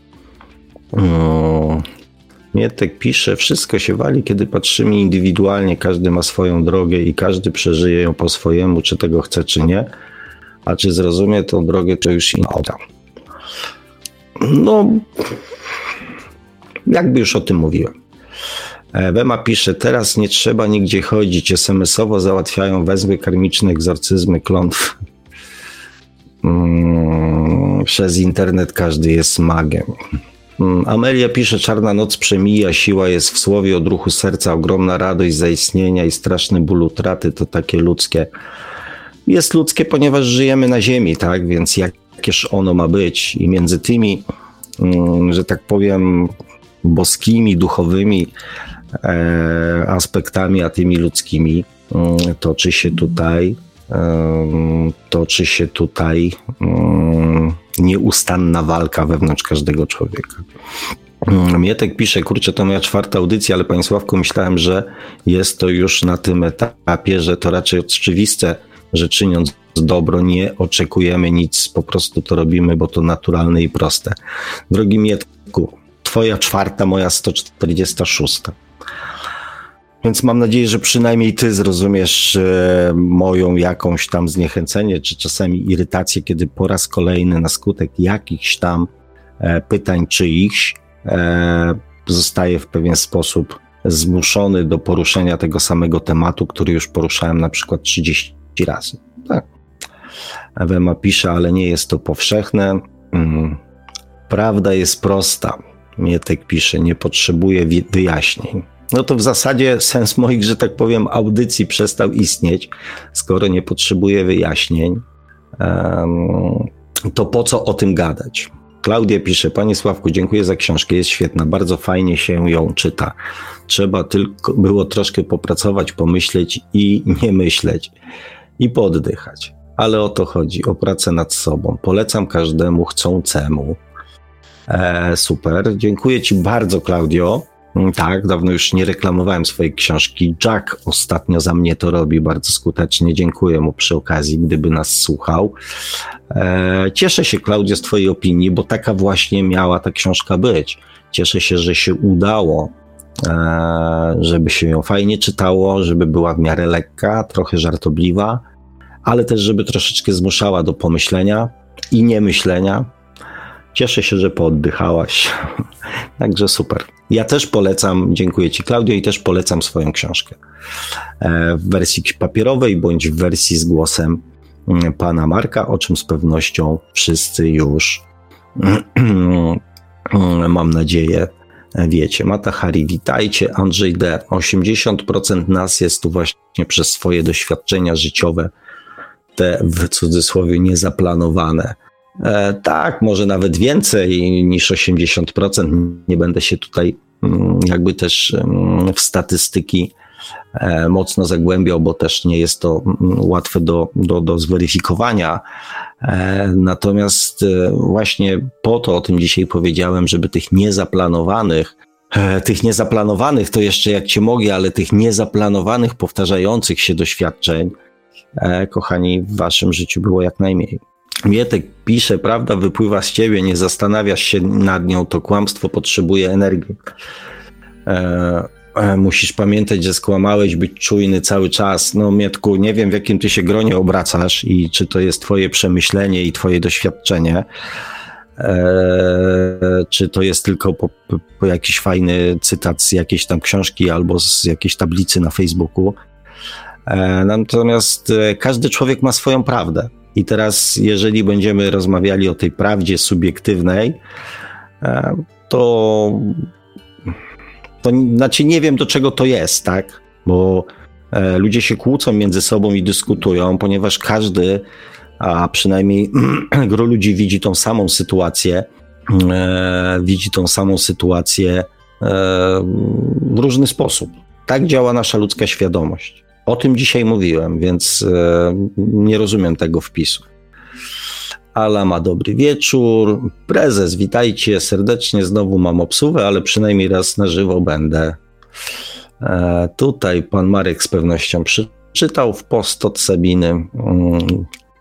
Mietek pisze, wszystko się wali, kiedy patrzymy indywidualnie, każdy ma swoją drogę i każdy przeżyje ją po swojemu, czy tego chce, czy nie. A czy zrozumie tą drogę, to już inna. No, jakby już o tym mówiłem. Wema pisze, teraz nie trzeba nigdzie chodzić, SMS-owo załatwiają wezwy karmiczne, egzorcyzmy, klątw. Hmm, przez internet każdy jest magiem. Mm, Amelia pisze, czarna noc przemija, siła jest w słowie, odruchu serca, ogromna radość zaistnienia i straszny ból utraty, to takie ludzkie. Jest ludzkie, ponieważ żyjemy na ziemi, tak, więc jakież ono ma być? I między tymi, mm, że tak powiem, boskimi, duchowymi e, aspektami, a tymi ludzkimi mm, toczy się tutaj toczy się tutaj nieustanna walka wewnątrz każdego człowieka. Mietek pisze, kurczę, to moja czwarta audycja, ale Panie Sławku, myślałem, że jest to już na tym etapie, że to raczej oczywiste, że czyniąc dobro nie oczekujemy nic, po prostu to robimy, bo to naturalne i proste. Drogi Mietku, Twoja czwarta, moja 146. Więc mam nadzieję, że przynajmniej ty zrozumiesz e, moją jakąś tam zniechęcenie, czy czasami irytację, kiedy po raz kolejny na skutek jakichś tam e, pytań czyichś e, zostaję w pewien sposób zmuszony do poruszenia tego samego tematu, który już poruszałem na przykład 30 razy. Tak. Ewema pisze, ale nie jest to powszechne. Mm. Prawda jest prosta. Mietek pisze, nie potrzebuje wyjaśnień. No to w zasadzie sens moich, że tak powiem, audycji przestał istnieć, skoro nie potrzebuję wyjaśnień. To po co o tym gadać? Klaudia pisze, Panie Sławku, dziękuję za książkę, jest świetna, bardzo fajnie się ją czyta. Trzeba tylko było troszkę popracować, pomyśleć i nie myśleć i poddychać. Ale o to chodzi, o pracę nad sobą. Polecam każdemu chcącemu. E, super, dziękuję Ci bardzo, Klaudio. Mm, tak, dawno już nie reklamowałem swojej książki. Jack ostatnio za mnie to robi bardzo skutecznie. Dziękuję mu przy okazji, gdyby nas słuchał. E, cieszę się, Klaudio, z Twojej opinii, bo taka właśnie miała ta książka być. Cieszę się, że się udało, e, żeby się ją fajnie czytało, żeby była w miarę lekka, trochę żartobliwa, ale też, żeby troszeczkę zmuszała do pomyślenia i niemyślenia. Cieszę się, że pooddychałaś. Także super. Ja też polecam, dziękuję Ci, Klaudio, i też polecam swoją książkę e, w wersji papierowej bądź w wersji z głosem mm, pana Marka, o czym z pewnością wszyscy już mam nadzieję wiecie. Mata Hari, witajcie. Andrzej D. 80% nas jest tu właśnie przez swoje doświadczenia życiowe, te w cudzysłowie niezaplanowane tak, może nawet więcej niż 80%. Nie będę się tutaj mm, jakby też mm, w statystyki e, mocno zagłębiał, bo też nie jest to mm, łatwe do, do, do zweryfikowania. E, natomiast właśnie po to o tym dzisiaj powiedziałem, żeby tych niezaplanowanych, tych niezaplanowanych to jeszcze jak cię mogę, ale tych niezaplanowanych, powtarzających się doświadczeń, kochani, w waszym życiu było jak najmniej. Mietek pisze, prawda wypływa z ciebie, nie zastanawiasz się nad nią, to kłamstwo potrzebuje energii. E, e, musisz pamiętać, że skłamałeś, być czujny cały czas. No Mietku, nie wiem w jakim ty się gronie obracasz i czy to jest twoje przemyślenie i twoje doświadczenie, e, czy to jest tylko po, po jakiś fajny cytat z jakiejś tam książki albo z jakiejś tablicy na Facebooku. E, natomiast e, każdy człowiek ma swoją prawdę. I teraz, jeżeli będziemy rozmawiali o tej prawdzie subiektywnej, e, to, to znaczy nie wiem, do czego to jest, tak? Bo e, ludzie się kłócą między sobą i dyskutują, ponieważ każdy, a przynajmniej gro ludzi widzi tą samą sytuację, e, widzi tą samą sytuację w różny sposób. Tak działa nasza ludzka świadomość. O tym dzisiaj mówiłem, więc e, nie rozumiem tego wpisu. Ala ma dobry wieczór. Prezes, witajcie serdecznie. Znowu mam obsługę, ale przynajmniej raz na żywo będę. E, tutaj pan Marek z pewnością przeczytał w post od Sabiny, mm,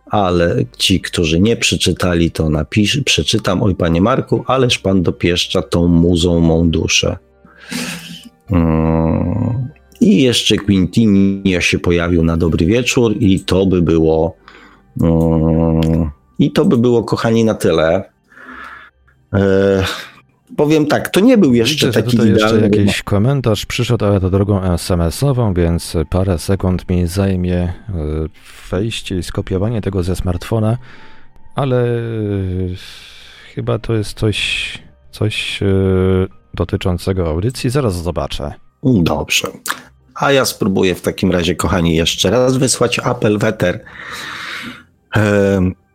ale ci, którzy nie przeczytali, to napisz, przeczytam. Oj, panie Marku, ależ pan dopieszcza tą muzą mą duszę. Mm, i jeszcze Quintinia się pojawił na dobry wieczór, i to by było. Um, I to by było, kochani, na tyle. E, powiem tak, to nie był jeszcze Widzę, taki idealny. Jeszcze jakiś komentarz przyszedł, ale to drogą SMS-ową, więc parę sekund mi zajmie e, wejście i skopiowanie tego ze smartfona, ale e, chyba to jest coś, coś dotyczącego audycji. Zaraz zobaczę. Dobrze. A ja spróbuję w takim razie, kochani, jeszcze raz wysłać apel weter.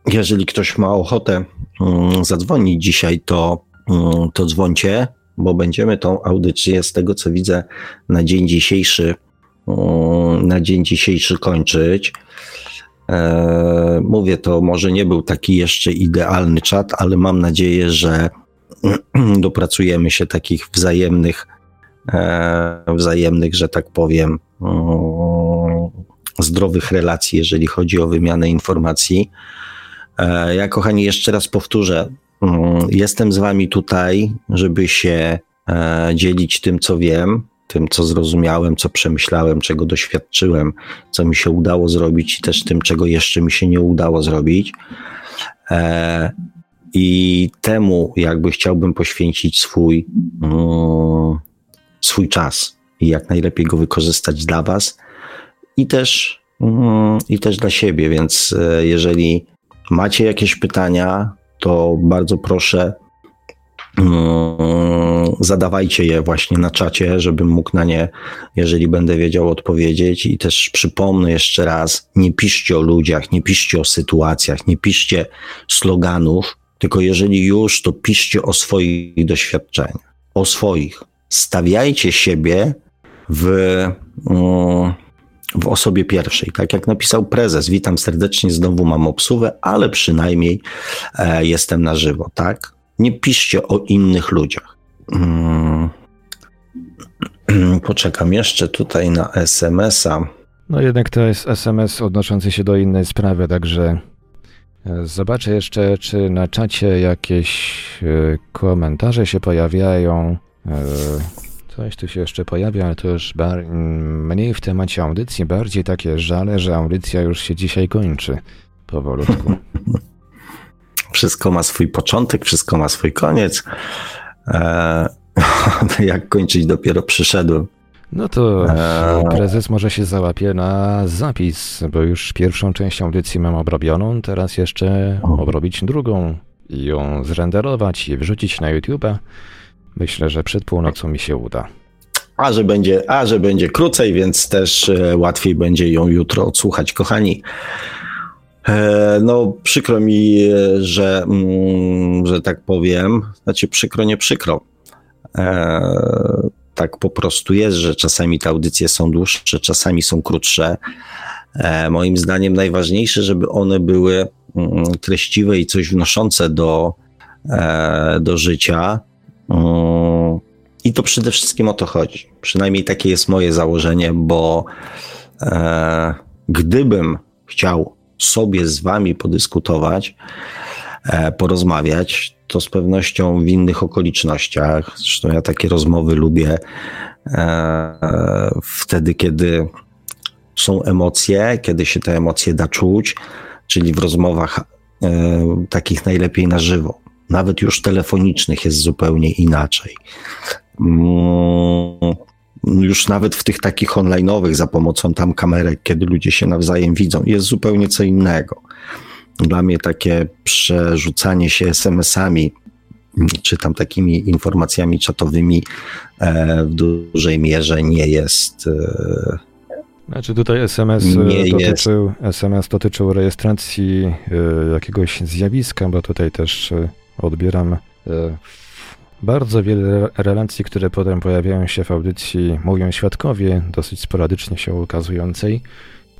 Jeżeli ktoś ma ochotę mm, zadzwonić dzisiaj, to, mm, to dzwońcie, bo będziemy tą audycję z tego, co widzę, na dzień dzisiejszy, mm, na dzień dzisiejszy kończyć. Mówię, to może nie był taki jeszcze idealny czat, ale mam nadzieję, że dopracujemy się takich wzajemnych E, wzajemnych, że tak powiem, zdrowych relacji, jeżeli chodzi o wymianę informacji. E, ja, kochani, jeszcze raz powtórzę, jestem z Wami tutaj, żeby się e, dzielić tym, co wiem, tym, co zrozumiałem, co przemyślałem, czego doświadczyłem, co mi się udało zrobić i też tym, czego jeszcze mi się nie udało zrobić. I temu jakby chciałbym poświęcić swój, swój czas i jak najlepiej go wykorzystać dla Was i też, mm, i też dla siebie. Więc e, jeżeli macie jakieś pytania, to bardzo proszę Mm, zadawajcie je właśnie na czacie, żebym mógł na nie, jeżeli będę wiedział, odpowiedzieć. I też przypomnę jeszcze raz: nie piszcie o ludziach, nie piszcie o sytuacjach, nie piszcie sloganów, tylko jeżeli już, to piszcie o swoich doświadczeniach, o swoich. Stawiajcie siebie w, mm, w osobie pierwszej. Tak jak napisał prezes, witam serdecznie, znowu mam obsługę, ale przynajmniej e, jestem na żywo, tak? Nie piszcie o innych ludziach. Hmm. Poczekam jeszcze tutaj na SMS-a. No jednak to jest SMS odnoszący się do innej sprawy, także e, zobaczę jeszcze, czy na czacie jakieś e, komentarze się pojawiają. E, coś tu się jeszcze pojawia, ale to już mniej w temacie audycji, bardziej takie żale, że audycja już się dzisiaj kończy powolutku. Wszystko ma swój początek, wszystko ma swój koniec. E, jak kończyć dopiero przyszedłem. No to e, prezes może się załapie na zapis, bo już pierwszą część audycji mam obrobioną, teraz jeszcze obrobić drugą i ją zrenderować i wrzucić na YouTube. Myślę, że przed północą mi się uda. A że będzie, a że będzie krócej, więc też e, łatwiej będzie ją jutro odsłuchać, kochani. E, no, przykro mi, e, że, mm, że tak powiem, znaczy przykro, nie przykro. Tak po prostu jest, że czasami te audycje są dłuższe, czasami są krótsze. Moim zdaniem najważniejsze, żeby one były mm, treściwe i coś wnoszące do, do życia. I to przede wszystkim o to chodzi. Przynajmniej takie jest moje założenie, bo gdybym chciał sobie z wami podyskutować, e, porozmawiać, to z pewnością w innych okolicznościach. Zresztą ja takie rozmowy lubię e, wtedy, kiedy są emocje, kiedy się te emocje da czuć, czyli w rozmowach e, takich najlepiej na żywo. Nawet już telefonicznych jest zupełnie inaczej. Mm, już nawet w tych takich online'owych za pomocą tam kamerek, kiedy ludzie się nawzajem widzą, jest zupełnie co innego. Dla mnie takie przerzucanie się SMS-ami, czy tam takimi informacjami czatowymi e, w dużej mierze nie jest. E, znaczy tutaj SMS e, dotyczył, SMS dotyczył rejestracji jakiegoś zjawiska, bo tutaj też odbieram bardzo wiele relacji, które potem pojawiają się w audycji, mówią świadkowie, dosyć sporadycznie się ukazującej.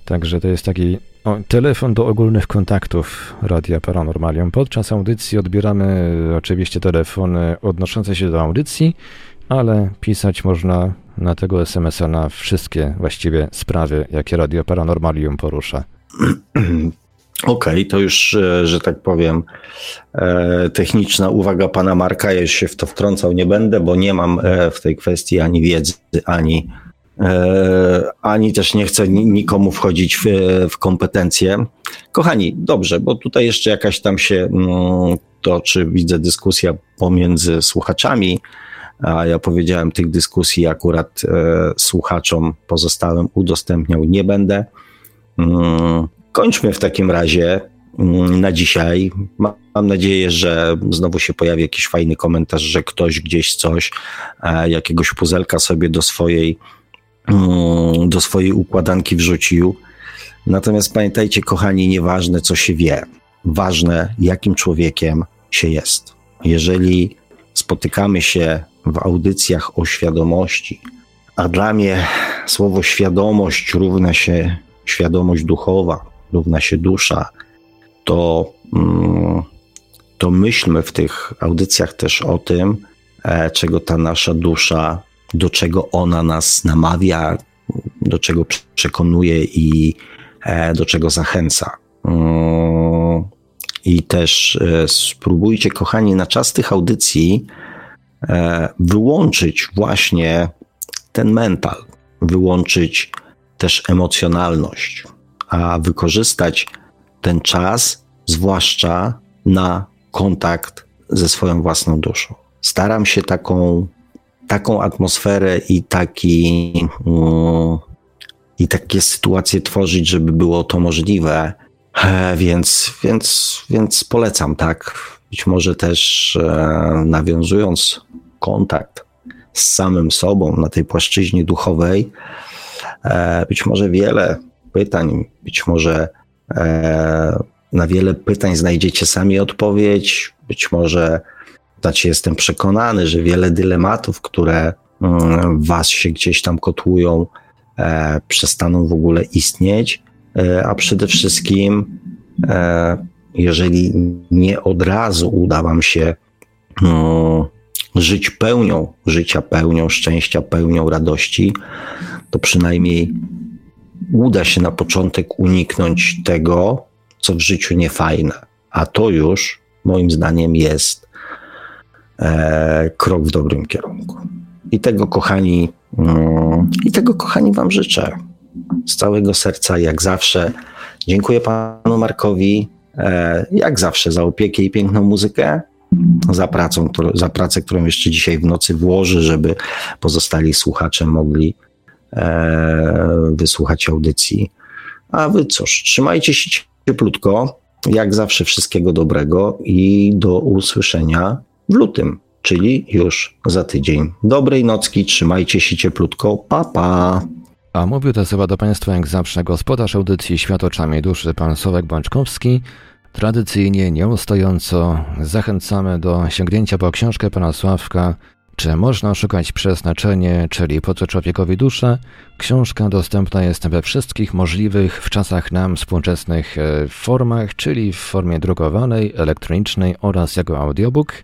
Także to jest taki o, telefon do ogólnych kontaktów Radia Paranormalium. Podczas audycji odbieramy oczywiście telefony odnoszące się do audycji, ale pisać można na tego SMS-a na wszystkie właściwie sprawy, jakie Radio Paranormalium porusza. Okej, okay, to już, e, że tak powiem, e, techniczna uwaga pana Marka. Ja się w to wtrącał nie będę, bo nie mam e, w tej kwestii ani wiedzy, ani, ani też nie chcę nikomu wchodzić w, w kompetencje. Kochani, dobrze, bo tutaj jeszcze jakaś tam się mm, toczy, widzę, dyskusja pomiędzy słuchaczami. A ja powiedziałem, tych dyskusji akurat słuchaczom pozostałym udostępniał nie będę. Kończmy w takim razie mm, na dzisiaj. Mam nadzieję, że znowu się pojawi jakiś fajny komentarz, że ktoś gdzieś coś, e, jakiegoś puzelka sobie do swojej, mm, do swojej układanki wrzucił. Natomiast pamiętajcie, kochani, nieważne co się wie, ważne jakim człowiekiem się jest. Jeżeli spotykamy się w audycjach o świadomości, a dla mnie słowo świadomość równa się świadomość duchowa, równa się dusza, to, mm, to myślmy w tych audycjach też o tym, e, czego ta nasza dusza, do czego ona nas namawia, do czego przekonuje i e, do czego zachęca. Mm, I też e, spróbujcie, kochani, na czas tych audycji wyłączyć właśnie ten mental, wyłączyć też emocjonalność, a wykorzystać ten czas, zwłaszcza na kontakt ze swoją własną duszą. Staram się taką, taką atmosferę i taki, um, i takie sytuacje tworzyć, żeby było to możliwe. E, więc, więc, więc polecam, tak. Być może też e, nawiązując kontakt z samym sobą na tej płaszczyźnie duchowej, e, być może wiele pytań, być może na wiele pytań znajdziecie sami odpowiedź, być może, znaczy jestem przekonany, że wiele dylematów, które mm, was się gdzieś tam kotłują, przestaną w ogóle istnieć, a przede wszystkim E, jeżeli nie od razu uda Wam się no, żyć pełnią życia, pełnią szczęścia, pełnią radości, to przynajmniej uda się na początek uniknąć tego, co w życiu niefajne. A to już, moim zdaniem, jest e, krok w dobrym kierunku. I tego, kochani, mm, i tego, kochani, Wam życzę. Z całego serca, jak zawsze. Dziękuję panu Markowi, e, jak zawsze, za opiekę i piękną muzykę, za, pracą, za pracę, którą jeszcze dzisiaj w nocy włoży, żeby pozostali słuchacze mogli wysłuchać audycji. A wy cóż, trzymajcie się cieplutko, jak zawsze wszystkiego dobrego i do usłyszenia w lutym, czyli już za tydzień. Dobrej nocki, trzymajcie się cieplutko, pa pa! A mówił to słowa do Państwa jak zawsze gospodarz audycji Świat oczami duszy pan Sławek Bączkowski. Tradycyjnie, nieustojąco zachęcamy do sięgnięcia po książkę pana Sławka Czy można szukać przeznaczenie, czyli po co człowiekowi duszę? Książka dostępna jest we wszystkich możliwych w czasach nam współczesnych e, formach, czyli w formie drukowanej, elektronicznej oraz jako audiobook –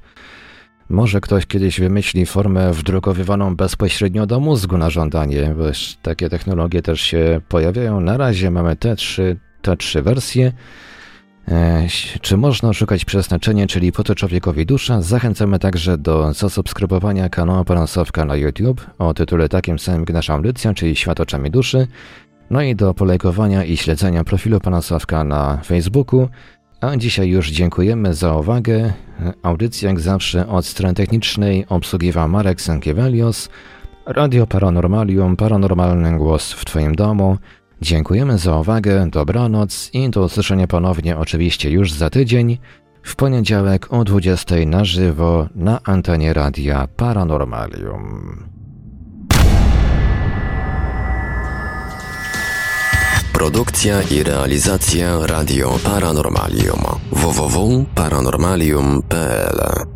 może ktoś kiedyś wymyśli formę wdrukowywaną bezpośrednio do mózgu na żądanie, bo takie technologie też się pojawiają. Na razie mamy te trzy, te trzy wersje. E, czy można szukać przeznaczenia, czyli po to człowiekowi dusza? Zachęcamy także do zasubskrybowania kanału Panasowka na YouTube o tytule takim samym jak nasza audycja, czyli Świat oczami duszy. No i do polejkowania i śledzenia profilu Panasowka na Facebooku. A dzisiaj już dziękujemy za uwagę. Audycja jak zawsze od strony technicznej obsługiwał Marek Sankiewelios. Radio Paranormalium, paranormalny głos w Twoim domu. Dziękujemy za uwagę, dobranoc i do usłyszenia ponownie oczywiście już za tydzień, w poniedziałek o 20 na żywo na antenie Radia Paranormalium. Produkcja i realizacja Radio Paranormalium www.paranormalium.pl